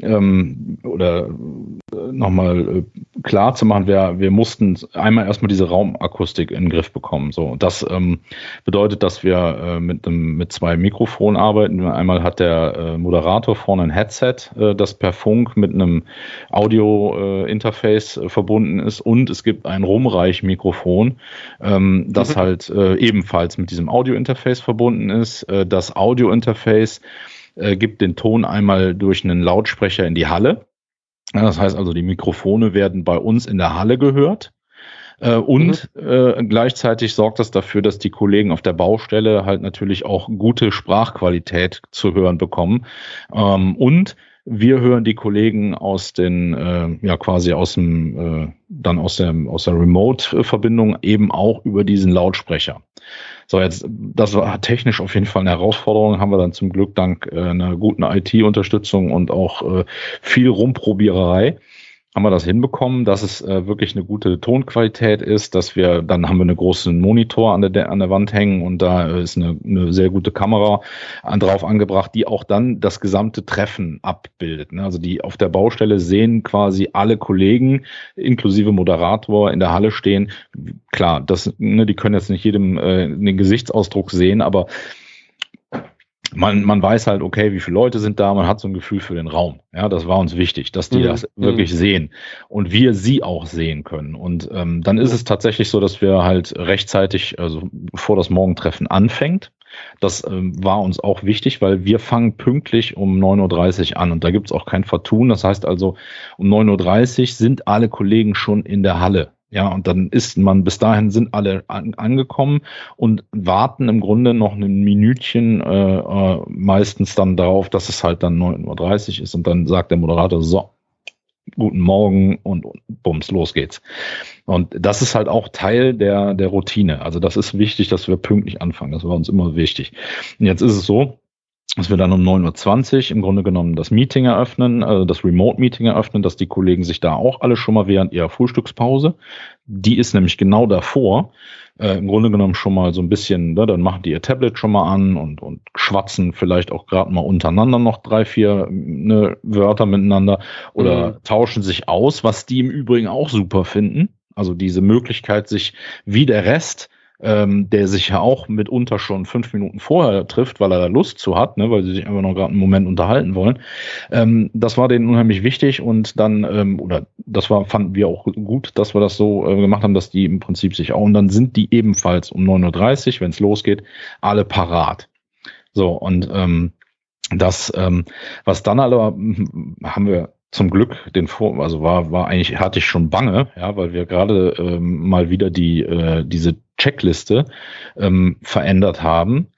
ähm, oder äh, nochmal äh, klar zu machen, wir, wir mussten einmal erstmal diese Raumakustik in den Griff bekommen. So, das ähm, bedeutet, dass wir äh, mit einem mit zwei Mikrofonen arbeiten. Einmal hat der äh, Moderator vorne ein Headset, äh, das per Funk mit einem Audio-Interface äh, verbunden ist und es gibt ein Rumreichmikrofon, ähm, das mhm. halt äh, ebenfalls mit diesem Audio-Interface verbunden ist. Äh, das Audio-Interface äh, gibt den Ton einmal durch einen Lautsprecher in die Halle. Ja, das heißt also, die Mikrofone werden bei uns in der Halle gehört. Äh, und mhm. äh, gleichzeitig sorgt das dafür, dass die Kollegen auf der Baustelle halt natürlich auch gute Sprachqualität zu hören bekommen. Ähm, und wir hören die Kollegen aus den, äh, ja quasi aus dem, äh, dann aus der, aus der Remote-Verbindung eben auch über diesen Lautsprecher. So, jetzt, das war technisch auf jeden Fall eine Herausforderung, haben wir dann zum Glück dank äh, einer guten IT-Unterstützung und auch äh, viel Rumprobiererei haben wir das hinbekommen, dass es äh, wirklich eine gute Tonqualität ist, dass wir, dann haben wir einen großen Monitor an der, an der Wand hängen und da ist eine, eine sehr gute Kamera an, drauf angebracht, die auch dann das gesamte Treffen abbildet. Ne? Also die auf der Baustelle sehen quasi alle Kollegen, inklusive Moderator, in der Halle stehen. Klar, das, ne, die können jetzt nicht jedem äh, den Gesichtsausdruck sehen, aber man, man weiß halt, okay, wie viele Leute sind da, man hat so ein Gefühl für den Raum. Ja, das war uns wichtig, dass die mhm. das wirklich mhm. sehen und wir sie auch sehen können. Und ähm, dann ist es tatsächlich so, dass wir halt rechtzeitig, also bevor das Morgentreffen anfängt, das ähm, war uns auch wichtig, weil wir fangen pünktlich um 9.30 Uhr an und da gibt's auch kein Vertun. Das heißt also, um 9.30 Uhr sind alle Kollegen schon in der Halle. Ja, und dann ist man, bis dahin sind alle an, angekommen und warten im Grunde noch ein Minütchen äh, äh, meistens dann darauf, dass es halt dann 9.30 Uhr ist und dann sagt der Moderator, so, guten Morgen und, und bums, los geht's. Und das ist halt auch Teil der, der Routine. Also das ist wichtig, dass wir pünktlich anfangen. Das war uns immer wichtig. Und jetzt ist es so, dass wir dann um 9.20 Uhr im Grunde genommen das Meeting eröffnen, also das Remote-Meeting eröffnen, dass die Kollegen sich da auch alle schon mal während ihrer Frühstückspause, die ist nämlich genau davor, äh, im Grunde genommen schon mal so ein bisschen, ne, dann machen die ihr Tablet schon mal an und, und schwatzen vielleicht auch gerade mal untereinander noch drei, vier ne, Wörter miteinander oder mhm. tauschen sich aus, was die im Übrigen auch super finden. Also diese Möglichkeit, sich wie der Rest ähm, der sich ja auch mitunter schon fünf Minuten vorher trifft, weil er da Lust zu hat, ne, weil sie sich einfach noch gerade einen Moment unterhalten wollen. Ähm, das war denen unheimlich wichtig und dann, ähm, oder das war, fanden wir auch gut, dass wir das so äh, gemacht haben, dass die im Prinzip sich auch, und dann sind die ebenfalls um 9.30 Uhr, wenn es losgeht, alle parat. So, und ähm, das, ähm, was dann aber hm, haben wir zum Glück den Vor, also war, war eigentlich, hatte ich schon bange, ja, weil wir gerade ähm, mal wieder die, äh, diese Checkliste ähm, verändert haben.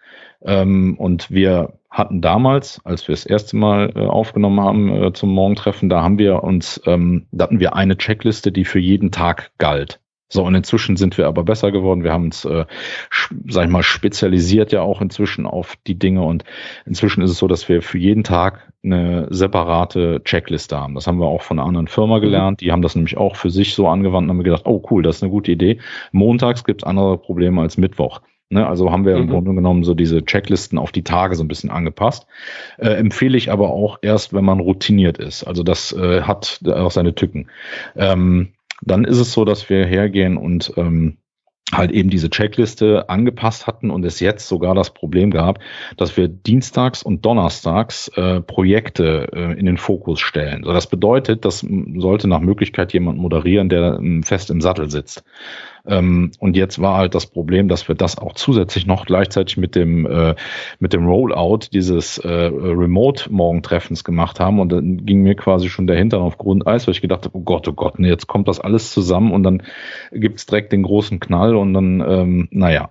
Ähm, und wir hatten damals, als wir das erste Mal äh, aufgenommen haben äh, zum Morgentreffen, da haben wir uns, ähm, da hatten wir eine Checkliste, die für jeden Tag galt. So, und inzwischen sind wir aber besser geworden. Wir haben uns, äh, sag ich mal, spezialisiert ja auch inzwischen auf die Dinge. Und inzwischen ist es so, dass wir für jeden Tag eine separate Checkliste haben. Das haben wir auch von einer anderen Firma mhm. gelernt. Die haben das nämlich auch für sich so angewandt und haben gedacht, oh cool, das ist eine gute Idee. Montags gibt es andere Probleme als Mittwoch. Ne, also haben wir mhm. im Grunde genommen so diese Checklisten auf die Tage so ein bisschen angepasst. Äh, empfehle ich aber auch erst, wenn man routiniert ist. Also das äh, hat auch seine Tücken. Ähm, dann ist es so, dass wir hergehen und ähm, halt eben diese Checkliste angepasst hatten und es jetzt sogar das Problem gab, dass wir dienstags und donnerstags äh, Projekte äh, in den Fokus stellen. So, das bedeutet, das sollte nach Möglichkeit jemand moderieren, der ähm, fest im Sattel sitzt. Ähm, und jetzt war halt das Problem, dass wir das auch zusätzlich noch gleichzeitig mit dem, äh, mit dem Rollout dieses äh, Remote-Morgentreffens gemacht haben. Und dann ging mir quasi schon der Hintern auf Grundeis, weil ich gedacht habe, oh Gott, oh Gott, nee, jetzt kommt das alles zusammen und dann gibt's direkt den großen Knall und dann, ähm, naja,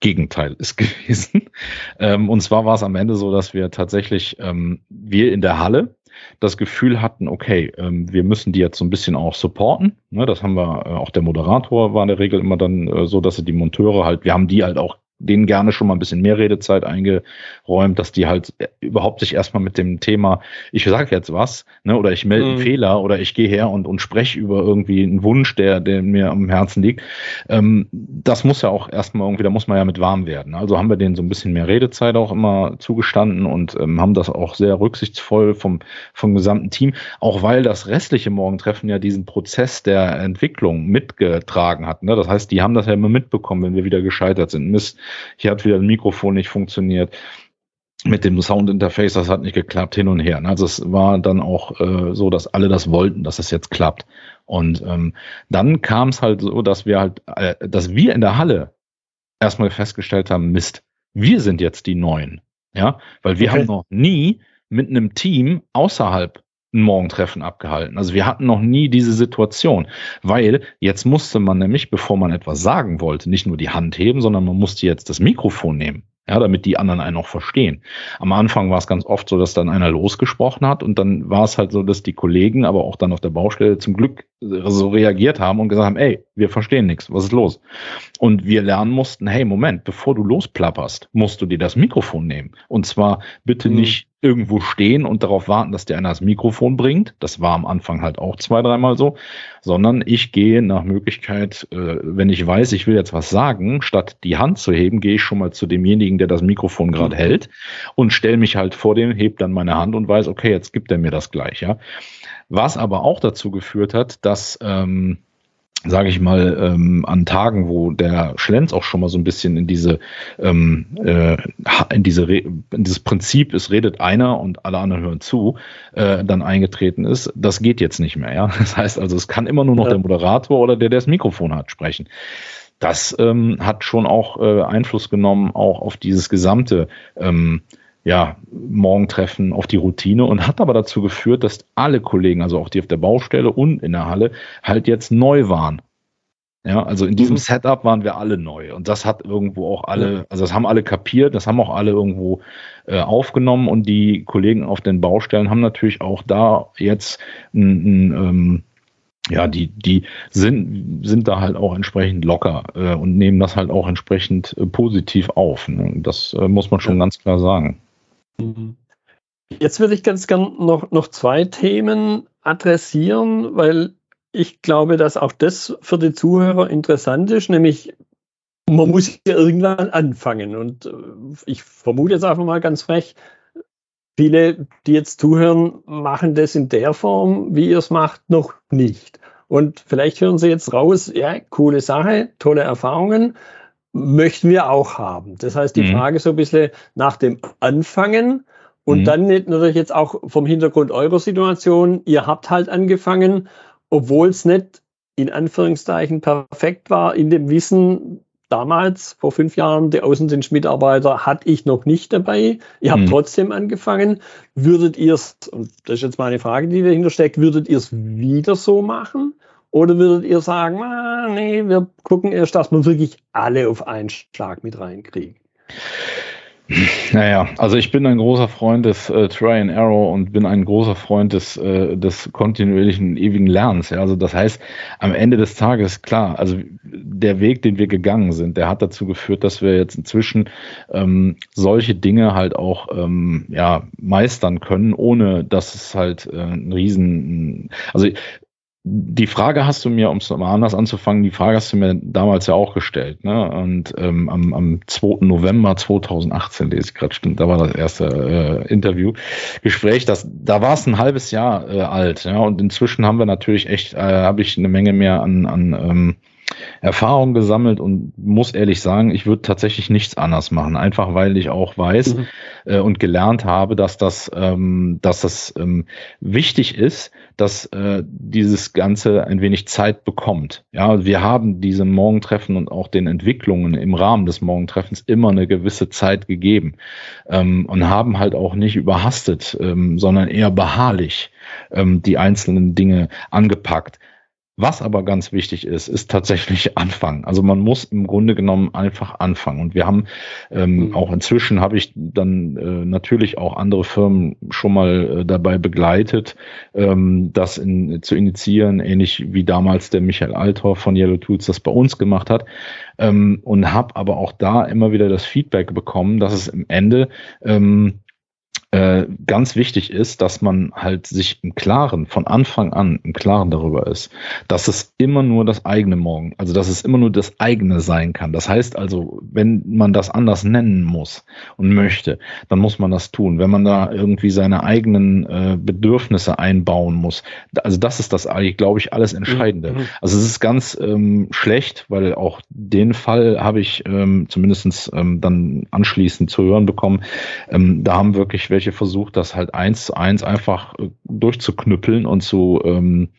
Gegenteil ist gewesen. Ähm, und zwar war es am Ende so, dass wir tatsächlich, ähm, wir in der Halle das Gefühl hatten, okay, ähm, wir müssen die jetzt so ein bisschen auch supporten. Ne, das haben wir, äh, auch der Moderator war in der Regel immer dann äh, so, dass sie die Monteure halt, wir haben die halt auch denen gerne schon mal ein bisschen mehr Redezeit eingeräumt, dass die halt äh, überhaupt sich erstmal mit dem Thema, ich sage jetzt was, ne, oder ich melde einen mhm. Fehler oder ich gehe her und, und spreche über irgendwie einen Wunsch, der, der mir am Herzen liegt. Ähm, das muss ja auch erstmal irgendwie, da muss man ja mit warm werden. Also haben wir denen so ein bisschen mehr Redezeit auch immer zugestanden und ähm, haben das auch sehr rücksichtsvoll vom, vom gesamten Team, auch weil das restliche Morgentreffen ja diesen Prozess der Entwicklung mitgetragen hat. Ne? Das heißt, die haben das ja immer mitbekommen, wenn wir wieder gescheitert sind. Mist, hier hat wieder ein Mikrofon nicht funktioniert mit dem Soundinterface, das hat nicht geklappt, hin und her. Also es war dann auch äh, so, dass alle das wollten, dass es jetzt klappt. Und ähm, dann kam es halt so, dass wir halt, äh, dass wir in der Halle erstmal festgestellt haben, Mist, wir sind jetzt die Neuen. Ja, weil wir okay. haben noch nie mit einem Team außerhalb ein Morgentreffen abgehalten. Also wir hatten noch nie diese Situation, weil jetzt musste man nämlich, bevor man etwas sagen wollte, nicht nur die Hand heben, sondern man musste jetzt das Mikrofon nehmen ja, damit die anderen einen auch verstehen. Am Anfang war es ganz oft so, dass dann einer losgesprochen hat und dann war es halt so, dass die Kollegen, aber auch dann auf der Baustelle zum Glück so reagiert haben und gesagt haben, ey, wir verstehen nichts, was ist los? Und wir lernen mussten, hey, Moment, bevor du losplapperst, musst du dir das Mikrofon nehmen. Und zwar bitte mhm. nicht irgendwo stehen und darauf warten, dass der einer das Mikrofon bringt. Das war am Anfang halt auch zwei, dreimal so. Sondern ich gehe nach Möglichkeit, äh, wenn ich weiß, ich will jetzt was sagen, statt die Hand zu heben, gehe ich schon mal zu demjenigen, der das Mikrofon gerade mhm. hält und stelle mich halt vor dem, heb dann meine Hand und weiß, okay, jetzt gibt er mir das gleich, ja. Was aber auch dazu geführt hat, dass ähm, sage ich mal, ähm, an Tagen, wo der Schlenz auch schon mal so ein bisschen in diese, ähm, äh, in diese Re in dieses Prinzip, es redet einer und alle anderen hören zu, äh, dann eingetreten ist, das geht jetzt nicht mehr. Ja, das heißt also, es kann immer nur noch ja. der Moderator oder der, der das Mikrofon hat, sprechen. Das ähm, hat schon auch äh, Einfluss genommen auch auf dieses gesamte ähm, ja, Morgentreffen auf die Routine und hat aber dazu geführt, dass alle Kollegen, also auch die auf der Baustelle und in der Halle, halt jetzt neu waren. Ja, also in diesem mhm. Setup waren wir alle neu und das hat irgendwo auch alle, also das haben alle kapiert, das haben auch alle irgendwo äh, aufgenommen und die Kollegen auf den Baustellen haben natürlich auch da jetzt ein, ein ähm, ja, die, die sind, sind da halt auch entsprechend locker äh, und nehmen das halt auch entsprechend äh, positiv auf. Ne? Das äh, muss man schon ja. ganz klar sagen. Mhm. Jetzt würde ich ganz gern noch, noch zwei Themen adressieren, weil ich glaube, dass auch das für die Zuhörer interessant ist, nämlich man muss ja irgendwann anfangen. Und äh, ich vermute jetzt einfach mal ganz frech, viele, die jetzt zuhören, machen das in der Form, wie ihr es macht, noch nicht. Und vielleicht hören sie jetzt raus, ja, coole Sache, tolle Erfahrungen, möchten wir auch haben. Das heißt, die mhm. Frage so ein bisschen nach dem Anfangen und mhm. dann natürlich jetzt auch vom Hintergrund eurer Situation. Ihr habt halt angefangen, obwohl es nicht in Anführungszeichen perfekt war, in dem Wissen, damals, vor fünf Jahren, die Außendienstmitarbeiter hatte ich noch nicht dabei. Ihr habt mhm. trotzdem angefangen. Würdet ihr es, und das ist jetzt meine Frage, die dahinter steckt, würdet ihr es wieder so machen? Oder würdet ihr sagen, ah, nee, wir gucken erst, dass wir wirklich alle auf einen Schlag mit reinkriegen? Naja, also ich bin ein großer Freund des äh, Try and Arrow und bin ein großer Freund des, äh, des kontinuierlichen ewigen Lernens. Ja. Also das heißt, am Ende des Tages, klar, also der Weg, den wir gegangen sind, der hat dazu geführt, dass wir jetzt inzwischen ähm, solche Dinge halt auch ähm, ja, meistern können, ohne dass es halt äh, ein Riesen, also die Frage hast du mir, um es mal anders anzufangen, die Frage hast du mir damals ja auch gestellt. Ne? Und ähm, am, am 2. November 2018, lese ich gerade, stimmt, da war das erste äh, Interview, Gespräch, das, da war es ein halbes Jahr äh, alt. Ja? Und inzwischen haben wir natürlich echt, äh, habe ich eine Menge mehr an, an ähm, Erfahrung gesammelt und muss ehrlich sagen, ich würde tatsächlich nichts anders machen, einfach weil ich auch weiß mhm. äh, und gelernt habe, dass das, ähm, dass das ähm, wichtig ist, dass äh, dieses Ganze ein wenig Zeit bekommt. Ja, wir haben diesem Morgentreffen und auch den Entwicklungen im Rahmen des Morgentreffens immer eine gewisse Zeit gegeben ähm, und haben halt auch nicht überhastet, ähm, sondern eher beharrlich ähm, die einzelnen Dinge angepackt. Was aber ganz wichtig ist, ist tatsächlich anfangen. Also man muss im Grunde genommen einfach anfangen. Und wir haben ähm, mhm. auch inzwischen habe ich dann äh, natürlich auch andere Firmen schon mal äh, dabei begleitet, ähm, das in, zu initiieren, ähnlich wie damals der Michael Altor von Yellow Tools das bei uns gemacht hat. Ähm, und habe aber auch da immer wieder das Feedback bekommen, dass es im Ende ähm, äh, ganz wichtig ist, dass man halt sich im Klaren, von Anfang an im Klaren darüber ist, dass es immer nur das eigene Morgen, also dass es immer nur das eigene sein kann. Das heißt also, wenn man das anders nennen muss und möchte, dann muss man das tun. Wenn man da irgendwie seine eigenen äh, Bedürfnisse einbauen muss, also das ist das eigentlich, glaube ich, alles Entscheidende. Mhm. Also es ist ganz ähm, schlecht, weil auch den Fall habe ich ähm, zumindest ähm, dann anschließend zu hören bekommen. Ähm, da haben wirklich welche versucht, das halt eins zu eins einfach äh, durchzuknüppeln und zu, ähm,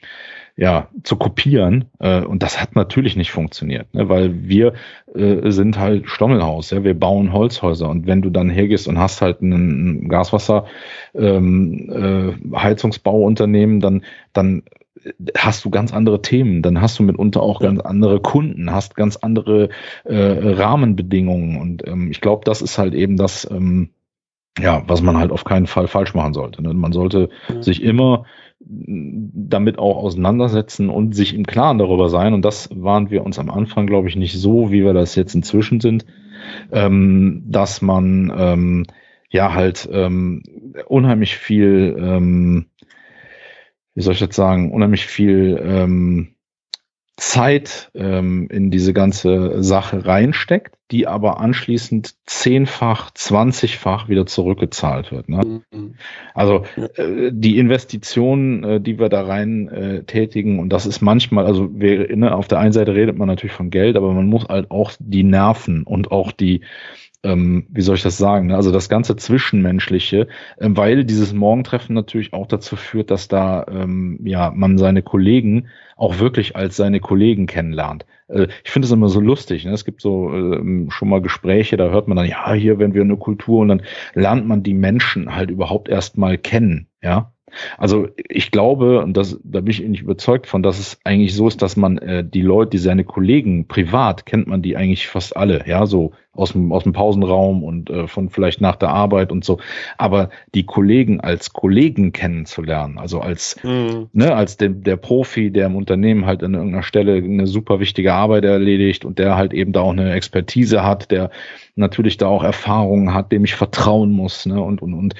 ja, zu kopieren. Äh, und das hat natürlich nicht funktioniert, ne? weil wir äh, sind halt Stommelhaus, ja, wir bauen Holzhäuser. Und wenn du dann hergehst und hast halt ein Gaswasser ähm, äh, dann, dann hast du ganz andere Themen, dann hast du mitunter auch ganz andere Kunden, hast ganz andere äh, Rahmenbedingungen und ähm, ich glaube, das ist halt eben das, ähm, ja, was man halt auf keinen Fall falsch machen sollte. Ne? Man sollte mhm. sich immer damit auch auseinandersetzen und sich im Klaren darüber sein. Und das waren wir uns am Anfang, glaube ich, nicht so, wie wir das jetzt inzwischen sind, ähm, dass man ähm, ja halt ähm, unheimlich viel, ähm, wie soll ich das sagen, unheimlich viel ähm, Zeit ähm, in diese ganze Sache reinsteckt, die aber anschließend zehnfach, zwanzigfach wieder zurückgezahlt wird. Ne? Mhm. Also äh, die Investitionen, äh, die wir da rein äh, tätigen, und das ist manchmal, also wir, ne, auf der einen Seite redet man natürlich von Geld, aber man muss halt auch die Nerven und auch die ähm, wie soll ich das sagen, ne? also das ganze Zwischenmenschliche, ähm, weil dieses Morgentreffen natürlich auch dazu führt, dass da ähm, ja man seine Kollegen auch wirklich als seine Kollegen kennenlernt. Äh, ich finde es immer so lustig. Ne? Es gibt so äh, schon mal Gespräche, da hört man dann, ja, hier, wenn wir eine Kultur und dann lernt man die Menschen halt überhaupt erst mal kennen, ja. Also ich glaube, und das, da bin ich nicht überzeugt von, dass es eigentlich so ist, dass man äh, die Leute, die seine Kollegen privat, kennt man die eigentlich fast alle, ja, so aus dem, aus dem Pausenraum und äh, von vielleicht nach der Arbeit und so. Aber die Kollegen als Kollegen kennenzulernen, also als, mhm. ne, als der, der Profi, der im Unternehmen halt an irgendeiner Stelle eine super wichtige Arbeit erledigt und der halt eben da auch eine Expertise hat, der natürlich da auch Erfahrungen hat, dem ich vertrauen muss, ne, und, und, und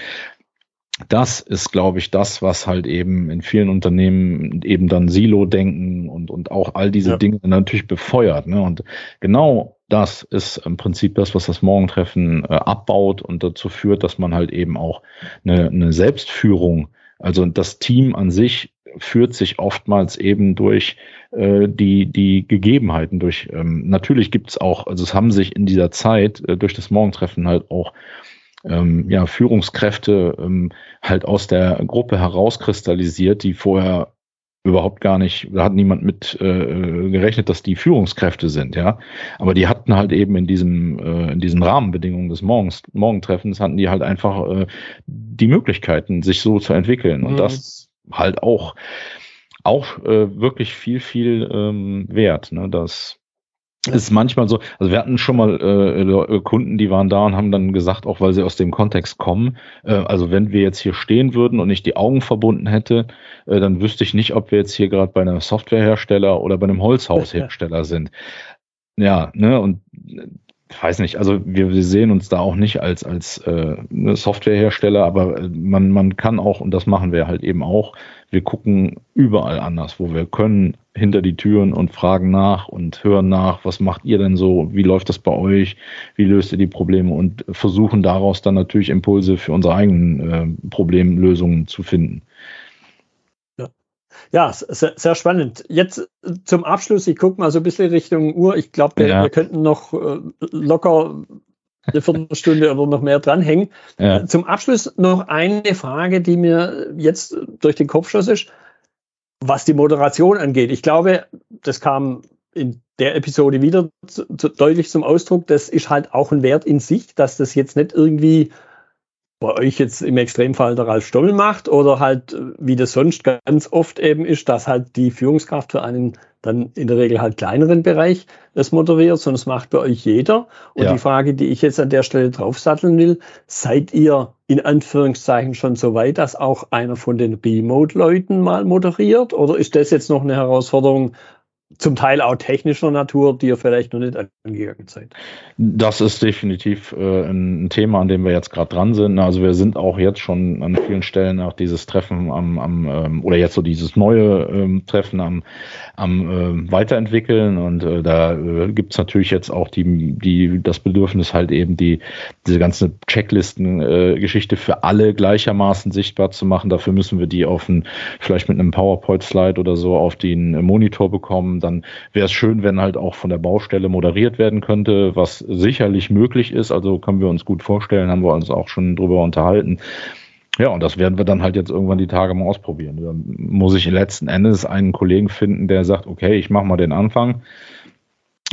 das ist, glaube ich, das, was halt eben in vielen Unternehmen eben dann Silo-Denken und, und auch all diese ja. Dinge natürlich befeuert. Ne? Und genau das ist im Prinzip das, was das Morgentreffen äh, abbaut und dazu führt, dass man halt eben auch eine, eine Selbstführung, also das Team an sich führt sich oftmals eben durch äh, die, die Gegebenheiten, durch ähm, natürlich gibt es auch, also es haben sich in dieser Zeit äh, durch das Morgentreffen halt auch ähm, ja, Führungskräfte ähm, halt aus der Gruppe herauskristallisiert, die vorher überhaupt gar nicht, da hat niemand mit äh, gerechnet, dass die Führungskräfte sind, ja. Aber die hatten halt eben in diesem, äh, in diesen Rahmenbedingungen des Morgens, Morgentreffens hatten die halt einfach äh, die Möglichkeiten, sich so zu entwickeln. Und mhm. das halt auch, auch äh, wirklich viel, viel ähm, wert. Ne? Das ist manchmal so, also wir hatten schon mal äh, Kunden, die waren da und haben dann gesagt, auch weil sie aus dem Kontext kommen, äh, also wenn wir jetzt hier stehen würden und ich die Augen verbunden hätte, äh, dann wüsste ich nicht, ob wir jetzt hier gerade bei einem Softwarehersteller oder bei einem Holzhaushersteller sind. Ja, ne, und ich weiß nicht, also wir, wir sehen uns da auch nicht als, als äh, ne, Softwarehersteller, aber äh, man, man kann auch, und das machen wir halt eben auch, wir gucken überall anders, wo wir können, hinter die Türen und fragen nach und hören nach, was macht ihr denn so, wie läuft das bei euch, wie löst ihr die Probleme und versuchen daraus dann natürlich Impulse für unsere eigenen äh, Problemlösungen zu finden. Ja, sehr, sehr, spannend. Jetzt zum Abschluss, ich gucke mal so ein bisschen Richtung Uhr. Ich glaube, wir, ja. wir, könnten noch äh, locker eine Viertelstunde oder noch mehr dranhängen. Ja. Zum Abschluss noch eine Frage, die mir jetzt durch den Kopf schoss ist, was die Moderation angeht. Ich glaube, das kam in der Episode wieder zu, zu, deutlich zum Ausdruck. Das ist halt auch ein Wert in sich, dass das jetzt nicht irgendwie bei euch jetzt im Extremfall der Ralf Stommel macht oder halt, äh, wie das sonst ganz oft eben ist, dass halt die Führungskraft für einen dann in der Regel halt kleineren Bereich das moderiert, sondern es macht bei euch jeder. Und ja. die Frage, die ich jetzt an der Stelle draufsatteln will, seid ihr in Anführungszeichen schon so weit, dass auch einer von den Remote-Leuten mal moderiert? Oder ist das jetzt noch eine Herausforderung, zum Teil auch technischer Natur, die ihr vielleicht noch nicht angegangen seid? Das ist definitiv äh, ein Thema, an dem wir jetzt gerade dran sind. Also wir sind auch jetzt schon an vielen Stellen auch dieses Treffen am, am ähm, oder jetzt so dieses neue ähm, Treffen am, am äh, weiterentwickeln und äh, da äh, gibt's natürlich jetzt auch die, die das Bedürfnis halt eben die diese ganze Checklisten-Geschichte äh, für alle gleichermaßen sichtbar zu machen. Dafür müssen wir die auf ein, vielleicht mit einem PowerPoint-Slide oder so auf den Monitor bekommen dann wäre es schön, wenn halt auch von der Baustelle moderiert werden könnte, was sicherlich möglich ist. Also können wir uns gut vorstellen, haben wir uns auch schon drüber unterhalten. Ja, und das werden wir dann halt jetzt irgendwann die Tage mal ausprobieren. Da muss ich letzten Endes einen Kollegen finden, der sagt, okay, ich mache mal den Anfang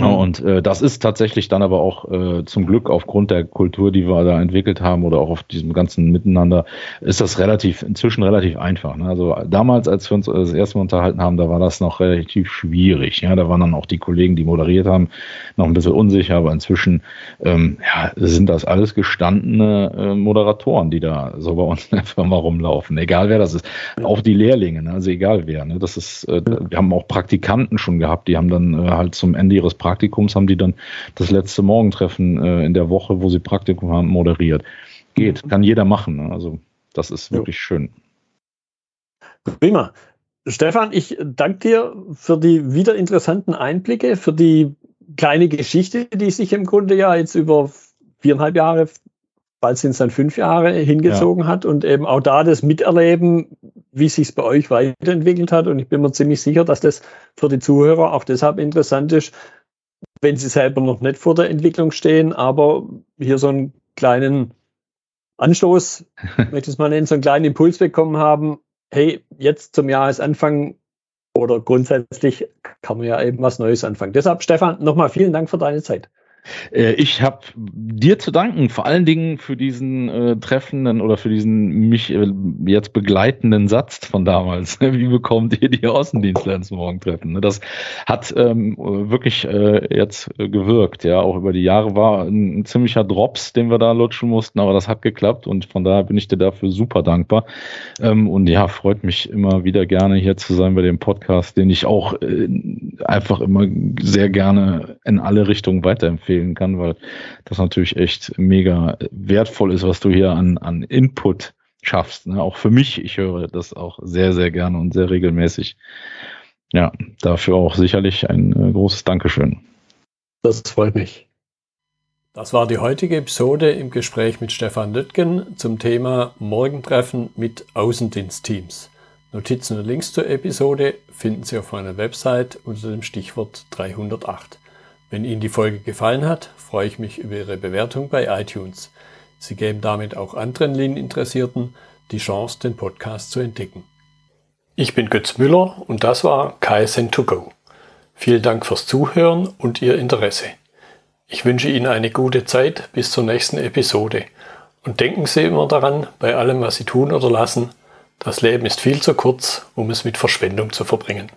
Mhm. Und äh, das ist tatsächlich dann aber auch äh, zum Glück aufgrund der Kultur, die wir da entwickelt haben oder auch auf diesem ganzen Miteinander, ist das relativ inzwischen relativ einfach. Ne? Also damals, als wir uns das erste Mal unterhalten haben, da war das noch relativ schwierig. Ja, da waren dann auch die Kollegen, die moderiert haben, noch ein bisschen unsicher, aber inzwischen ähm, ja, sind das alles gestandene äh, Moderatoren, die da so bei uns in der Firma rumlaufen. Egal wer das ist, auch die Lehrlinge, ne? also egal wer. Ne? Das ist, äh, wir haben auch Praktikanten schon gehabt, die haben dann äh, halt zum Ende ihres Praktikums haben die dann das letzte Morgentreffen äh, in der Woche, wo sie Praktikum haben, moderiert. Geht, kann jeder machen. Ne? Also das ist wirklich jo. schön. Prima. Stefan, ich danke dir für die wieder interessanten Einblicke, für die kleine Geschichte, die sich im Grunde ja jetzt über viereinhalb Jahre, bald sind es dann fünf Jahre, hingezogen ja. hat und eben auch da das Miterleben, wie sich es bei euch weiterentwickelt hat. Und ich bin mir ziemlich sicher, dass das für die Zuhörer auch deshalb interessant ist, wenn sie selber noch nicht vor der Entwicklung stehen, aber hier so einen kleinen Anstoß, möchte ich es mal nennen, so einen kleinen Impuls bekommen haben, hey, jetzt zum Jahresanfang oder grundsätzlich kann man ja eben was Neues anfangen. Deshalb, Stefan, nochmal vielen Dank für deine Zeit. Äh, ich habe dir zu danken, vor allen Dingen für diesen äh, treffenden oder für diesen mich äh, jetzt begleitenden Satz von damals. Wie bekommt ihr die Außendienstler ins Morgentreffen? Ne, das hat ähm, wirklich äh, jetzt gewirkt. Ja, auch über die Jahre war ein, ein, ziemlicher Drops, den wir da lutschen mussten, aber das hat geklappt und von daher bin ich dir dafür super dankbar. Ähm, und ja, freut mich immer wieder gerne hier zu sein bei dem Podcast, den ich auch äh, einfach immer sehr gerne in alle Richtungen weiterempfehle empfehlen kann, weil das natürlich echt mega wertvoll ist, was du hier an, an Input schaffst. Ne? Auch für mich, ich höre das auch sehr, sehr gerne und sehr regelmäßig. Ja, dafür auch sicherlich ein äh, großes Dankeschön. Das freut mich. Das war die heutige Episode im Gespräch mit Stefan Lüttgen zum Thema Morgentreffen mit Außendienstteams. Notizen und Links zur Episode finden Sie auf meiner Website unter dem Stichwort 308. Wenn Ihnen die Folge gefallen hat, freue ich mich über Ihre Bewertung bei iTunes. Sie geben damit auch anderen Lean-Interessierten die Chance, den Podcast zu entdecken. Ich bin Götz Müller und das war KSN2Go. Vielen Dank fürs Zuhören und Ihr Interesse. Ich wünsche Ihnen eine gute Zeit bis zur nächsten Episode und denken Sie immer daran, bei allem, was Sie tun oder lassen, das Leben ist viel zu kurz, um es mit Verschwendung zu verbringen.